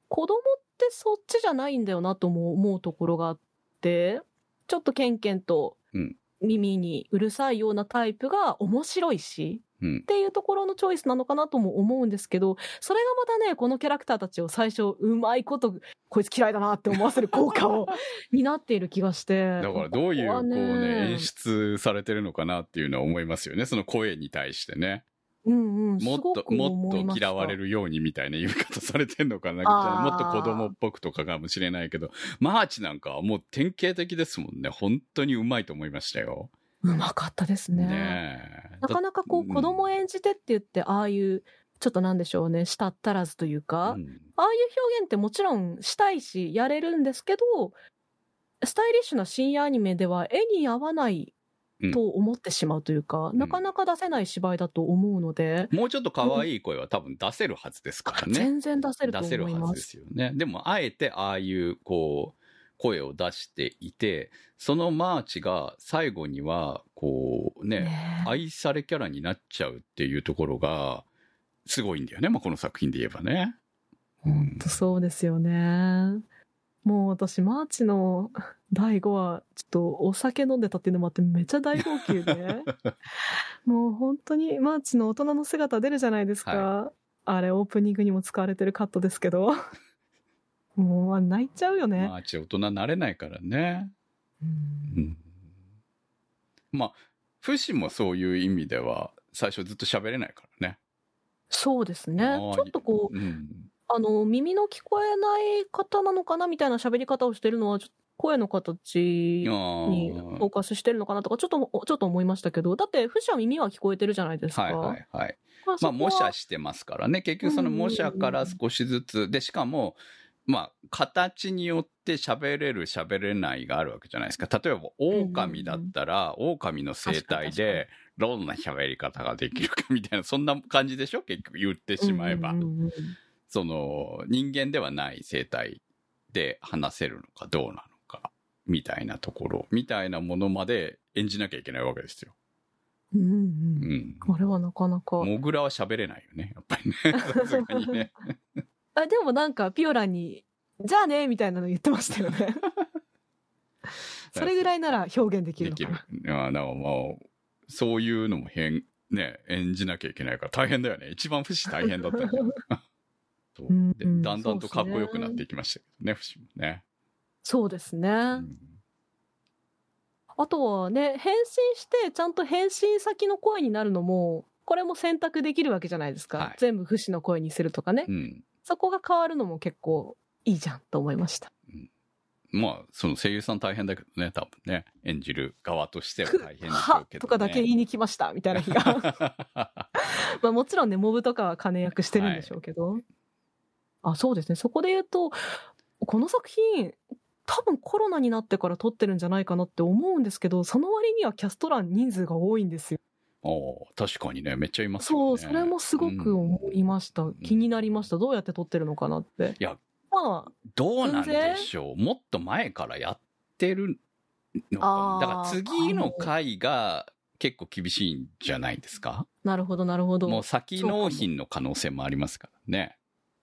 子供ってそっちじゃないんだよなとも思うところがあって、ちょっとケンケンとうん耳にうるさいようなタイプが面白いし、うんっ。ていうところのチョイスなのかなとも思うんですけど、それがまたね、このキャラクターたちを最初、うまいこと、こいつ嫌いだなって思わせる 効果を、担っている気がして。だからどういう、こうね、演出されてるのかなっていうのは思いますよね。その声に対してね。うんうん、もっと、もっと嫌われるようにみたいな言い方されてんのかな。もっと子供っぽくとかかもしれないけど、マーチなんかはもう典型的ですもんね。本当にうまいと思いましたよ。うまかったですね。ねえ。なかなかこう、うん子供演じてって言って、ああいう、ちょっとなんでしょうね、したったらずというか、うんああいう表現ってもちろんしたいし、やれるんですけど、スタイリッシュな深夜アニメでは絵に合わないと思ってしまうというか、んなかなか出せない芝居だと思うので、もうちょっと可愛い声は多分出せるはずですからね。全然出せると出せる思いま。はずですすよね。でも、あえてああいう、こう、声を出していて、そのマーチが最後には、こうね、ねえ愛されキャラになっちゃうっていうところが、すごいんだよね。まあ、この作品で言えばね。本当そうですよね。もう私、マーチの第5話、ちょっとお酒飲んでたっていうのもあってめっちゃ大号泣で。もう本当にマーチの大人の姿出るじゃないですか。あれオープニングにも使われてるカットですけど。もう泣いちゃうよね。マーチ大人になれないからね。うんうん。まあ、フシもそういう意味では、最初ずっと喋れないからね。そうですね。ちょっとこう、うん。あの、耳の聞こえない方なのかなみたいな喋り方をしてるのは、ちょっと声の形にあフォーカスしてるのかなとか、ちょっと、ちょっと思いましたけど、だって、フシは耳は聞こえてるじゃないですか。はいはいはい。まあ、模写してますからね。結局その模写から少しずつ、で、しかも、まあ、形によって喋れる喋れないがあるわけじゃないですか。例えば、狼だったら、狼の生態で、どんな喋り方ができるかみたいな、そんな感じでしょ？結局言ってしまえば。その、人間ではない生態で話せるのかどうなのか、みたいなところ、みたいなものまで演じなきゃいけないわけですよ。うんううんん。あれはなかなか。モグラは喋れないよね、やっぱりね。さすがにね。あ、でもなんか、ピオランに、じゃあね、みたいなの言ってましたよね。それぐらいなら表現できるできるのかな。。いや、だからまあ、そういうのも変、ね、演じなきゃいけないから大変だよね。一番不死大変だったんじゃないそううんでうんだんだんとかっこよくなっていきましたけどね、不死もね。そうですね。うんあとはね、変身して、ちゃんと変身先の声になるのも、これも選択できるわけじゃないですか。はい全部不死の声にするとかね。うん。そこが変わるのも結構いいじゃんと思いました。まあ、その声優さん大変だけどね、多分ね。演じる側としてはく大変でしょはうけど、ね。とかだけ言いに来ましたみたいな日が。まあもちろんね、モブとかは金役してるんでしょうけど。あ、そうですね。そこで言うと、この作品、多分コロナになってから撮ってるんじゃないかなって思うんですけど、その割にはキャスト欄人数が多いんですよ。おー確かにね、めっちゃいますそう、よね。それもすごく思いました。ん気になりました。どうやって撮ってるのかなって。いや、まあ、どうなんでしょう。もっと前からやってるのかな。だから次の回が結構厳しいんじゃないですか？なるほど、なるほど。もう先納品の可能性もありますからね。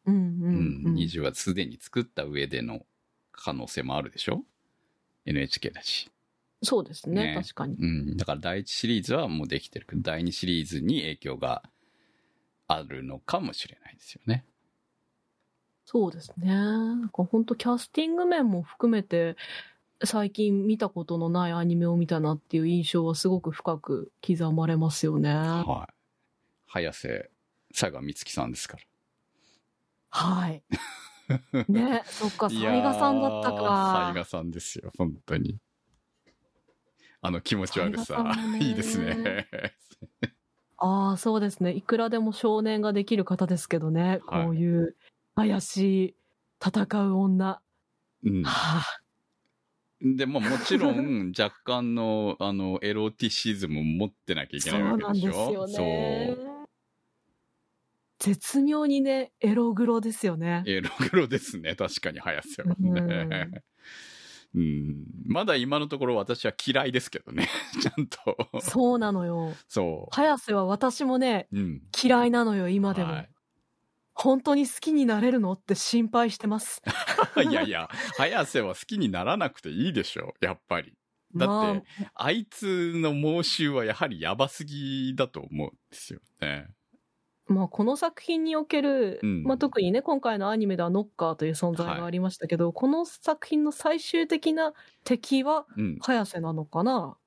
うんううんん。うん。20話すでに作った上での可能性もあるでしょ ?NHK だし。そうですねね確かに。うん。だから第一シリーズはもうできてるけど、第二シリーズに影響があるのかもしれないですよね。そうですね。なんか本当キャスティング面も含めて、最近見たことのないアニメを見たなっていう印象はすごく深く刻まれますよね。はい。早瀬佐賀美月さんですから。はい。ね、そっか、い雑賀さんだった雑か。賀さんですよ、本当に。あの気持ち悪さ。ねいいですね。ああ、そうですね。いくらでも少年ができる方ですけどね。はいこういう怪しい戦う女。うん。はあ、でももちろん 若干のあのエロティシズムを持ってなきゃいけそうないわけなんででしょすよね。絶妙にね、エログロですよね。エログロですね。確かに早瀬はね。うん。まだ今のところ私は嫌いですけどね。ちゃんと。そうなのよ。そ早瀬は私もね、う。うん。嫌いなのよ、今でも。はい本当に好きになれるのって心配してます。いやいや、早瀬は好きにならなくていいでしょ。やっぱり。だって、まああいつの猛襲はやはりやばすぎだと思うんですよね。まあ、この作品における、うん。まあ、特にね、今回のアニメではノッカーという存在がありましたけど、この作品の最終的な敵はうん。早瀬なのかな？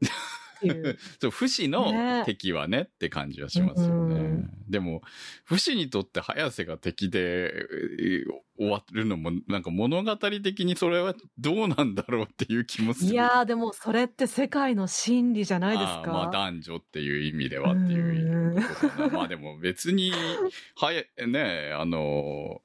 っていう。そう、不死のね敵はねって感じはしますよね。うんでも、不死にとって早瀬が敵でえー終わるのも、なんか物語的にそれはどうなんだろうっていう気もする。いやー、でもそれって世界の真理じゃないですか。あーまあ男女っていう意味ではっていうことだな。まあでも別に、はや、ねあの、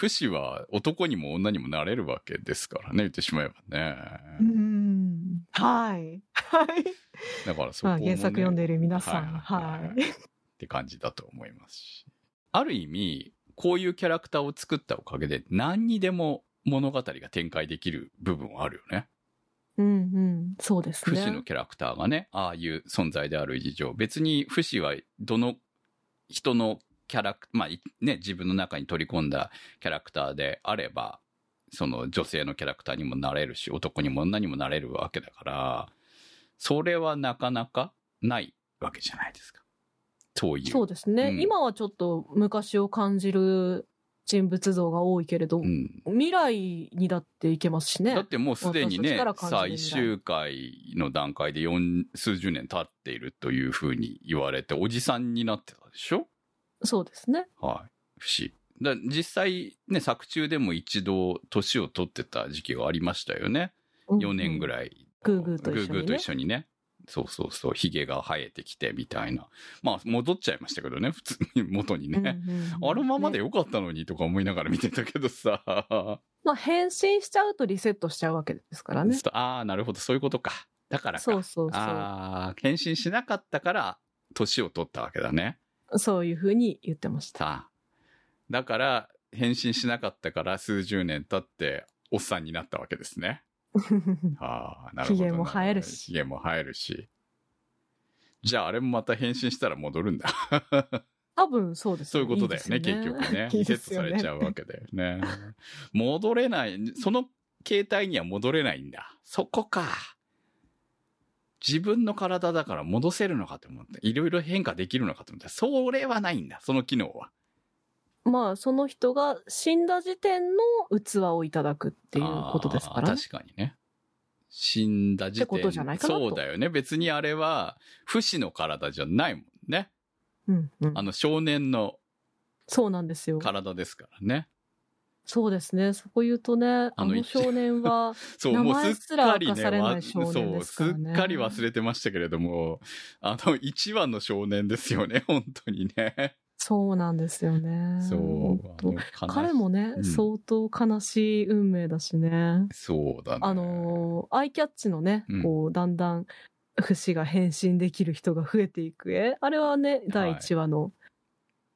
不死は男にも女にもなれるわけですからね、言ってしまえばね。うん。はい。はい。だからそこも、原作読んでいる皆さん。はいはいはい。って感じだと思いますし。ある意味、こういうキャラクターを作ったおかげで何にでも物語が展開できる部分はあるよね。うんうん。そうです不ね。死のキャラクターがね、ああいう存在である以上、別に不死はどの人のキャラク、まあいね、自分の中に取り込んだキャラクターであれば、その女性のキャラクターにもなれるし、男にも女にもなれるわけだから、それはなかなかないわけじゃないですか。そういう。そうですね、うん今はちょっと昔を感じる人物像が多いけれど、うん。未来にだっていけますしね。だってもうすでにね最終回の段階で四数十年経っているというふうに言われて、おじさんになってたでしょ？そうですね。はい。不。だ実際ね、作中でも一度年を取ってた時期がありましたよね。4年ぐい。らい。グーグーと一緒にねグーグーと一緒にね。そうそうそう。髭が生えてきてみたいな。まあ、戻っちゃいましたけどね。普通に元にね。うんうんうんあのままでねよかったのにとか思いながら見てたけどさ。まあ、変身しちゃうとリセットしちゃうわけですからね。ああ、なるほど。そういうことか。だからか。そうそうそああ、変身しなかったから、年を取ったわけだね。う。そういうふうに言ってました。だから、変身しなかったから数十年経って、おっさんになったわけですね。ああ、なるほど。髭も生えるし髭も生えるし。じゃあ、あれもまた変身したら戻るんだ。多分そうですそういうことだよね、いいです結局ね。い いリセットされちゃうわけだよね。戻れない、その形態には戻れないんだ。そこか。自分の体だから戻せるのかと思って、いろいろ変化できるのかと思ったら、それはないんだ、その機能は。まあ、その人が死んだ時点の器をいただくっていうことですからね。確かにね。死んだ時点ってことじゃないかなとそうだよね。別にあれは、不死の体じゃないもんね。うんうんあの少年のそうなんですよ。体ですからね。そうですね。そこ言うとね、ああのの少年は、そう、すかりね、明かされないわ少年そう、ですからねすっかり忘れてましたけれども、あの、一話の少年ですよね、本当にね。そうなんですよね。そう彼もね、うん相当悲しい運命だしね。そうだね。あのーアイキャッチのね、うんこう、だんだん、不死が変身できる人が増えていく絵。あれはね、第1話の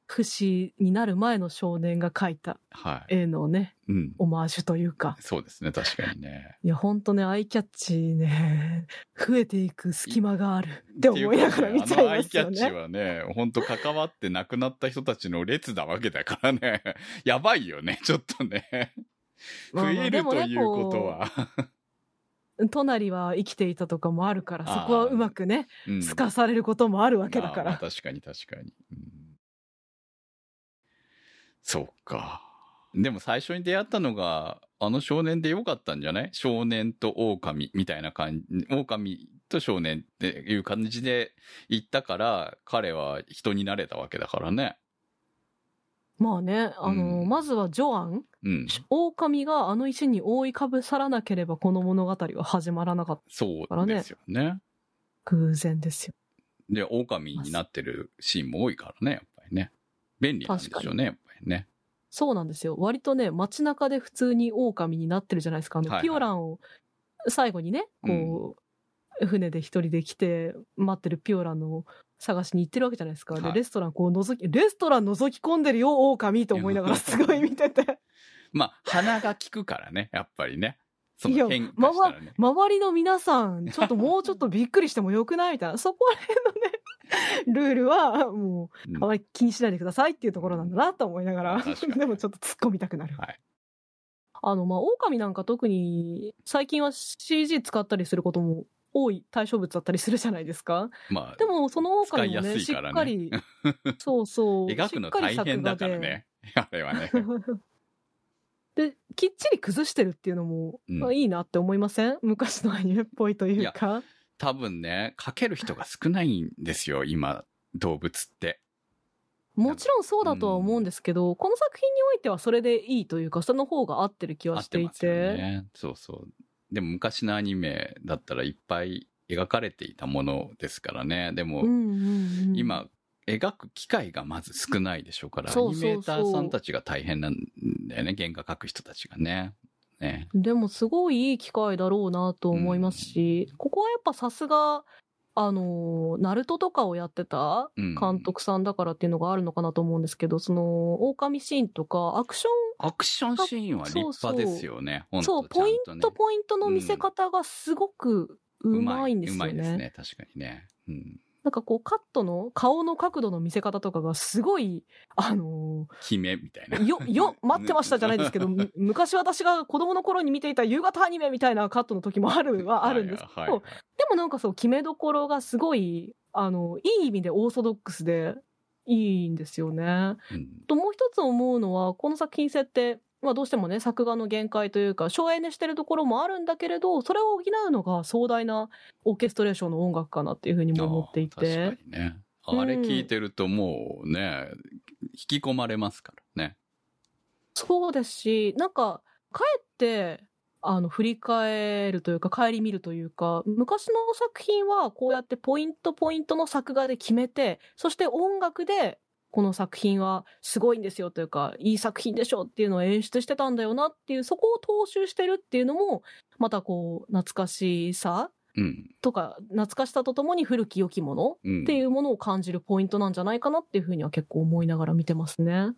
不死になる前の少年が描いたはい。絵のね、うん。オマージュというか。そうですね、確かにね。いや、ほんとね、アイキャッチね、増えていく隙間があるって思いながら見ちゃいますよあのアイキャッチね。はね、本当関わって亡くなった人たちの列なわけだからね。やばいよね、ちょっとね。増えるねということは。隣は生きていたとかもあるから、そこはうまくね、うん透かされることもあるわけだから。確かに確かに。うんそうか。でも最初に出会ったのが、あの少年でよかったんじゃない？少年と狼みたいな感じ、狼と少年っていう感じで行ったから、彼は人になれたわけだからね。まあね、あの、うんまずはジョアン、うん。狼があの石に覆いかぶさらなければこの物語は始まらなかった。そうですよね。偶然ですよ。で、狼になってるシーンも多いからね、やっぱりね。便利なんでしょうね、やっね。そうなんですよ。割とね、街中で普通に狼になってるじゃないですか。あの、はいはいピオランを最後にね、こう、船で一人で来て待ってるピオランの探しに行ってるわけじゃないですか。で、はいレストランこう覗き、レストラン覗き込んでるよ、狼と思いながらすごい見てて。まあ、鼻が効くからね、やっぱりね。そいやの変化したらね。周りの皆さん、ちょっともうちょっとびっくりしてもよくないみたいな。そこら辺のね、ルールはもうあまり気にしないでくださいっていうところなんだなと思いながら、でもちょっと突っ込みたくなる。はい。あの、まあ、狼なんか特に最近は CG 使ったりすることも多い対象物だったりするじゃないですか。まあ、でも、その狼も使いやね、しっかり、そうそう。描くの大変だからね。あれはね。で、きっちり崩してるっていうのも、うんまあいいなって思いません？昔のアニメっぽいというか。多分ね、描ける人が少ないんですよ、今、動物って。もちろんそうだとは思うんですけど、この作品においてはそれでいいというか、その方が合ってる気はしていて。ね。そうそう。でも昔のアニメだったらいっぱい描かれていたものですからね。でも、うんうんうん、今、描く機会がまず少ないでしょうから、アニメーターさんたちが大変なんだよね、原画描く人たちがね。ね。でもすごいいい機会だろうなと思いますし、ここはやっぱさすが、あの、ナルトとかをやってたうん監督さんだからっていうのがあるのかなと思うんですけど、その、狼シーンとか、アクショアクションシーンは立派ですよね。そう、とちゃんポイントポイントの見せ方がすごくうまいんですようまいですね。ね、確かにね。うん。なんかこう、カットの顔の角度の見せ方とかがすごい、あの決めみたいな。よ、よ、待ってましたじゃないですけど、む昔私が子供の頃に見ていた夕方アニメみたいなカットの時もあるはあるんですけど、はいはいでもなんかそう、決めどころがすごい、あの、いい意味でオーソドックスでいいんですよね。うんと、もう一つ思うのは、この作品設定、まあどうしてもね、作画の限界というか、省エネしてるところもあるんだけれど、それを補うのが壮大なオーケストレーションの音楽かなっていうふうにも思っていて。確かにね。うんあれ聞いてるともうね、引き込まれますからね。そうですし、なんか、かえって、あの、振り返るというか、帰り見るというか、昔の作品はこうやってポイントポイントの作画で決めて、そして音楽で、この作品はすごいんですよというか、いい作品でしょっていうのを演出してたんだよなっていう、そこを踏襲してるっていうのも、またこう、懐かしさうん。とか、懐かしさとともに古き良きものうん。っていうものを感じるポイントなんじゃないかなっていうふうには結構思いながら見てますね。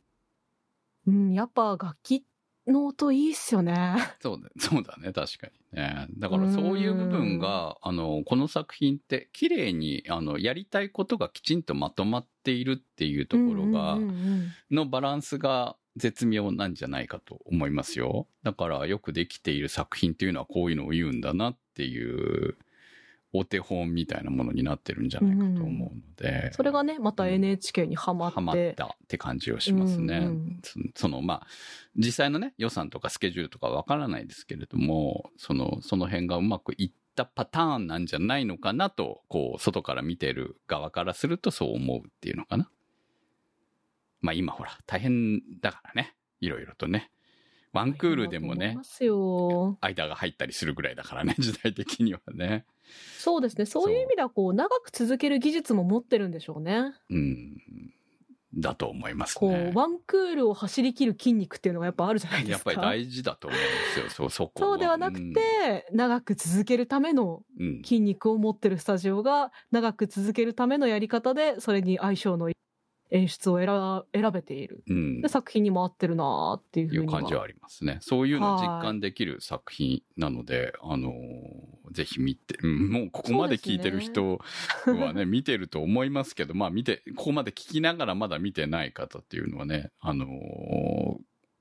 うん、やっぱ楽器の音いいっすよね。そうだ、そうだね、確かにね。だからそういう部分が、あの、この作品って綺麗に、あの、やりたいことがきちんとまとまっているっていうところが、うんうんうんうんのバランスが絶妙なんじゃないかと思いますよ。だからよくできている作品っていうのはこういうのを言うんだなっていうお手本みたいなものになってるんじゃないかと思うので。それがね、また NHK にハマって。ハマったって感じをしますね。うんうんそその、まあ、実際のね、予算とかスケジュールとかわからないですけれども、その、その辺がうまくいったパターンなんじゃないのかなと、こう、外から見てる側からするとそう思うっていうのかな。まあ今ほら、大変だからね。いろいろとね。ワンクールでもね。間が入ったりするぐらいだからね、時代的にはね。そうですね。そういう意味では、こう、長く続ける技術も持ってるんでしょうね。うん。だと思いますこねう、。ワンクールを走り切る筋肉っていうのがやっぱあるじゃないですか。やっぱり大事だと思うんですよ、そう、そこはそうではなくて、長く続けるためのうん、うん筋肉を持ってるスタジオが長く続けるためのやり方でそれに相性のいい演出を選選べている。うんで、。作品にも合ってるなーっていうふいう感じはありますね。そういうのを実感できる作品なので、あのーぜひ見て、うんもうここまで聞いてる人はね、見てると思いますけど、まあ見て、ここまで聞きながらまだ見てない方っていうのはね、あのー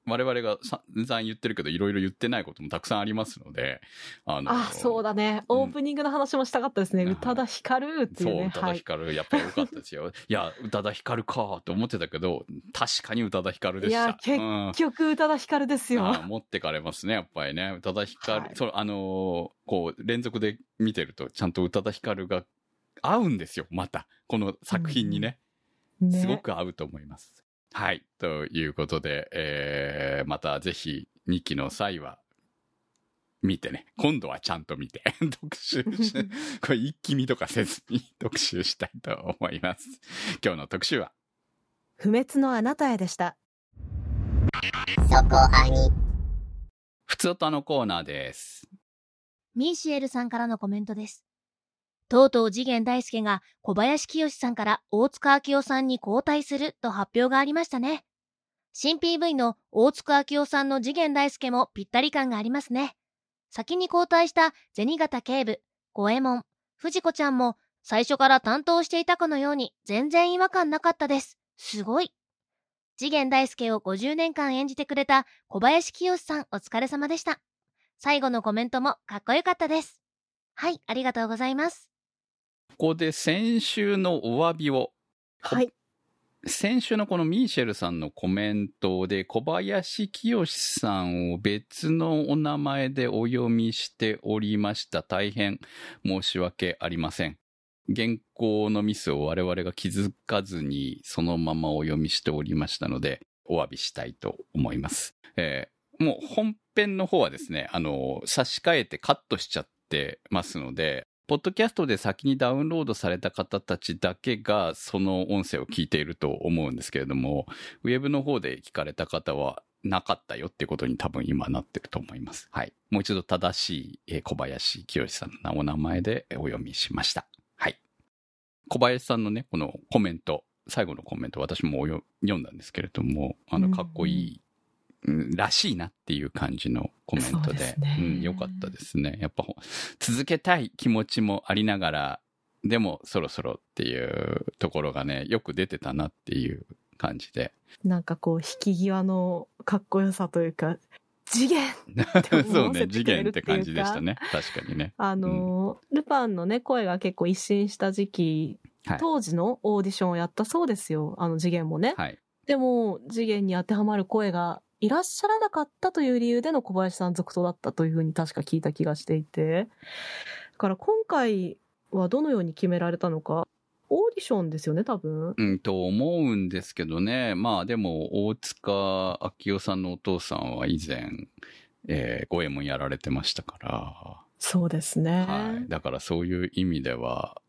我々が散々言ってるけど、いろいろ言ってないこともたくさんありますので、あのーあ、そうだね。うんオープニングの話もしたかったですね。はい宇多田ヒカルっていうそう、ね。宇多田ヒカル、やっぱり良かったですよ。いや、宇多田ヒカルかと思ってたけど、確かに宇多田ヒカルでした。いや結局宇多田ヒカルですよ。あー持ってかれますね、やっぱりね。宇多田ヒカル、はいそう、あのーこう、連続で見てると、ちゃんと宇多田ヒカルが合うんですよ、また。この作品にね。ねすごく合うと思います。はい。ということで、えー、またぜひ、2期の際は、見てね。今度はちゃんと見て、特集して、これ一気見とかせずに特集したいと思います。今日の特集は、不滅のあなたへでした。そこアニふつおたのコーナーです。ミーシエルさんからのコメントです。とうとう次元大介が小林清さんから大塚明夫さんに交代すると発表がありましたね。新 PV の大塚明夫さんの次元大介もぴったり感がありますね。先に交代した銭形警部、五右衛門、藤子ちゃんも最初から担当していたかのように全然違和感なかったです。すごい。次元大介を50年間演じてくれた小林清さんお疲れ様でした。最後のコメントもかっこよかったです。はい、ありがとうございます。ここで先週のお詫びをはい。先週のこのミーシェルさんのコメントで小林清さんを別のお名前でお読みしておりました。大変申し訳ありません。原稿のミスを我々が気づかずにそのままお読みしておりましたのでお詫びしたいと思います。えーもう本編の方はですね、あの、差し替えてカットしちゃってますので、ポッドキャストで先にダウンロードされた方たちだけがその音声を聞いていると思うんですけれども、ウェブの方で聞かれた方はなかったよってことに多分今なってると思います。はい。もう一度正しいえー小林清さんのお名前でお読みしました。はい。小林さんのね、このコメント、最後のコメント私も読んだんですけれども、あの、うんかっこいい、うんらしいなっていう感じのコメントで、ねうん、よかったですね。やっぱほ続けたい気持ちもありながら、でもそろそろっていうところがね、よく出てたなっていう感じで。なんかこう、引き際のかっこよさというか、次元そうね、次元って感じでしたね。確かにね。あのールパンのね、声が結構一新した時期、はい当時のオーディションをやったそうですよ。あの次元もね。はい。でも、次元に当てはまる声がいらっしゃらなかったという理由での小林さん続投だったというふうに確か聞いた気がしていて。だから今回はどのように決められたのか、オーディションですよね、多分。うん、と思うんですけどね。まあでも、大塚明夫さんのお父さんは以前、えー、五右衛門やられてましたから、そうですね。はい。だからそういう意味では、うん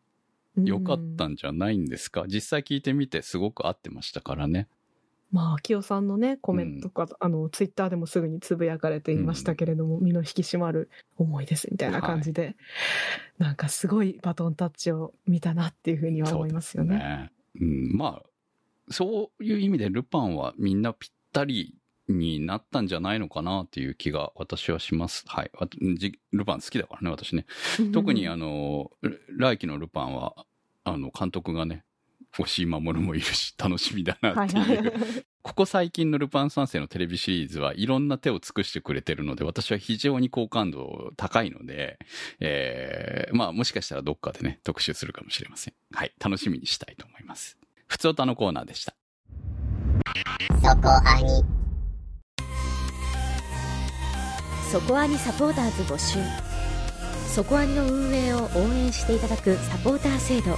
良かったんじゃないんですか、実際聞いてみてすごく合ってましたからね。まあ、清さんのね、コメントか、あの、ツイッターでもすぐにつぶやかれていましたけれども、身の引き締まる思いです、みたいな感じで、なんかすごいバトンタッチを見たなっていうふうには思いますよね。ね。うん、まあ、そういう意味でルパンはみんなぴったりになったんじゃないのかなっていう気が私はします。はい。ルパン好きだからね、私ね。特にあの、来期のルパンは、あの、監督がね、押井守もいるし、楽しみだなっていう。はいはいここ最近のルパン三世のテレビシリーズはいろんな手を尽くしてくれてるので、私は非常に好感度高いので、えー、まあもしかしたらどっかでね、特集するかもしれません。はい。楽しみにしたいと思います。ふつおたのコーナーでした。そこアニそこアニサポーターズ募集そこアニの運営を応援していただくサポーター制度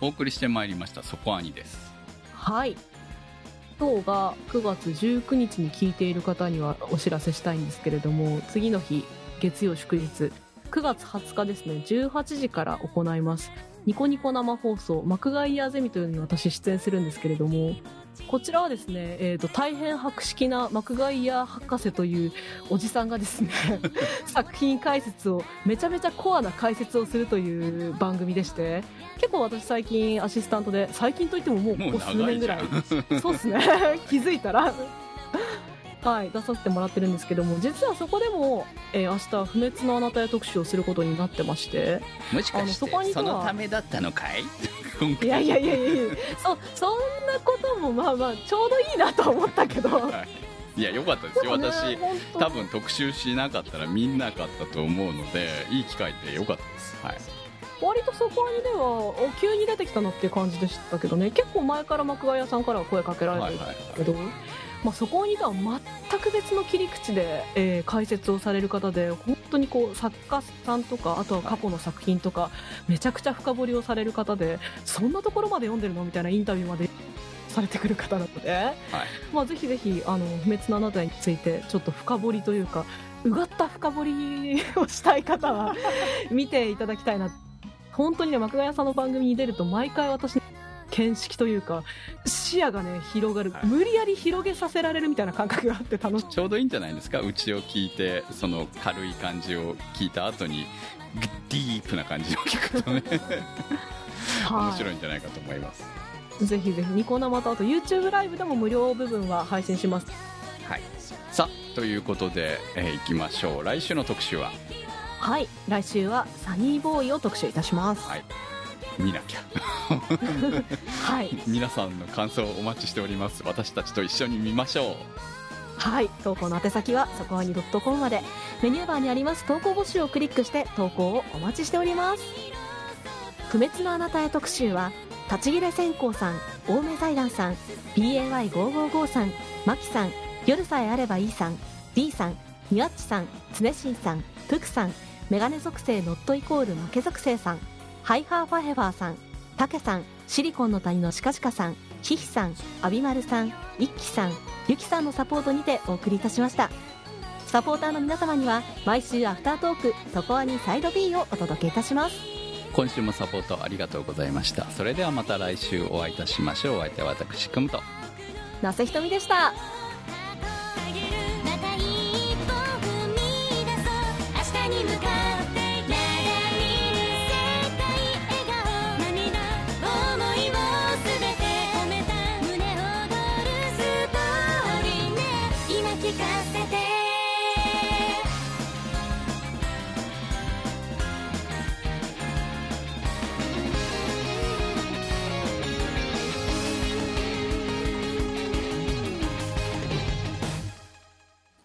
お送りしてまいりましたそこアニです。はい。今日が9月19日に聞いている方にはお知らせしたいんですけれども次の日月曜祝日9月20日ですね18時から行います。ニコニコ生放送幕外ヤーゼミというのに私出演するんですけれどもこちらはですね、えーと、大変博識な幕外ヤー博士というおじさんがですね 作品解説をめちゃめちゃコアな解説をするという番組でして結構私最近アシスタントで最近といってももうここ数年ぐらいそうですね。気づいたらはい出させてもらってるんですけども実はそこでも、えー、明日不滅のあなたへ特集をすることになってましてもしかしてそそのためだったのかい？いやいやいやいやそそんなこともまあまあちょうどいいなと思ったけど、はい、いや良かったですよ、ね、私多分特集しなかったら見なかったと思うのでいい機会で良かったです。はい。割とそこにでは急に出てきたなっていう感じでしたけどね。結構前から幕ヶ屋さんから声かけられてるけど、はいはいはいまあ、そこには全く別の切り口で、えー、解説をされる方で本当にこう作家さんとかあとは過去の作品とかめちゃくちゃ深掘りをされる方でそんなところまで読んでるの？みたいなインタビューまでされてくる方なので、はい、まあ、ぜひぜひあの不滅のあなたについてちょっと深掘りというかうがった深掘りをしたい方は見ていただきたいな。本当にね幕ヶ谷さんの番組に出ると毎回私見識というか視野がね広がる、はい、無理やり広げさせられるみたいな感覚があって楽しいちょうどいいんじゃないですかうちを聞いてその軽い感じを聞いた後にディープな感じを聞くとね面白いんじゃないかと思います、ぜひぜひニコ生とあと YouTube ライブでも無料部分は配信しますはいさあということで、えー、いきましょう来週の特集ははい来週はサニーボーイを特集いたします、はい見なきゃ。はい。皆さんの感想をお待ちしております。私たちと一緒に見ましょう。はい。投稿の宛先はそこはに .com まで。メニューバーにあります。投稿募集をクリックして投稿をお待ちしております。不滅のあなたへ特集は立ち切れ線香さん青梅財団さん BAY555 さんマキさん夜さえあればいいさん D さんニワッチさん常新さんプクさんメガネ属性ノットイコール負け属性さんハイハーファヘファーさん、タケさん、シリコンの谷のシカシカさん、ヒヒさん、アビマルさん、イッキさん、ユキさんのサポートにてお送りいたしました。サポーターの皆様には毎週アフタートーク、そこあにサイド B をお届けいたします。今週もサポートありがとうございました。それではまた来週お会いいたしましょう。お相手は私、くむと。那瀬ひとみでした。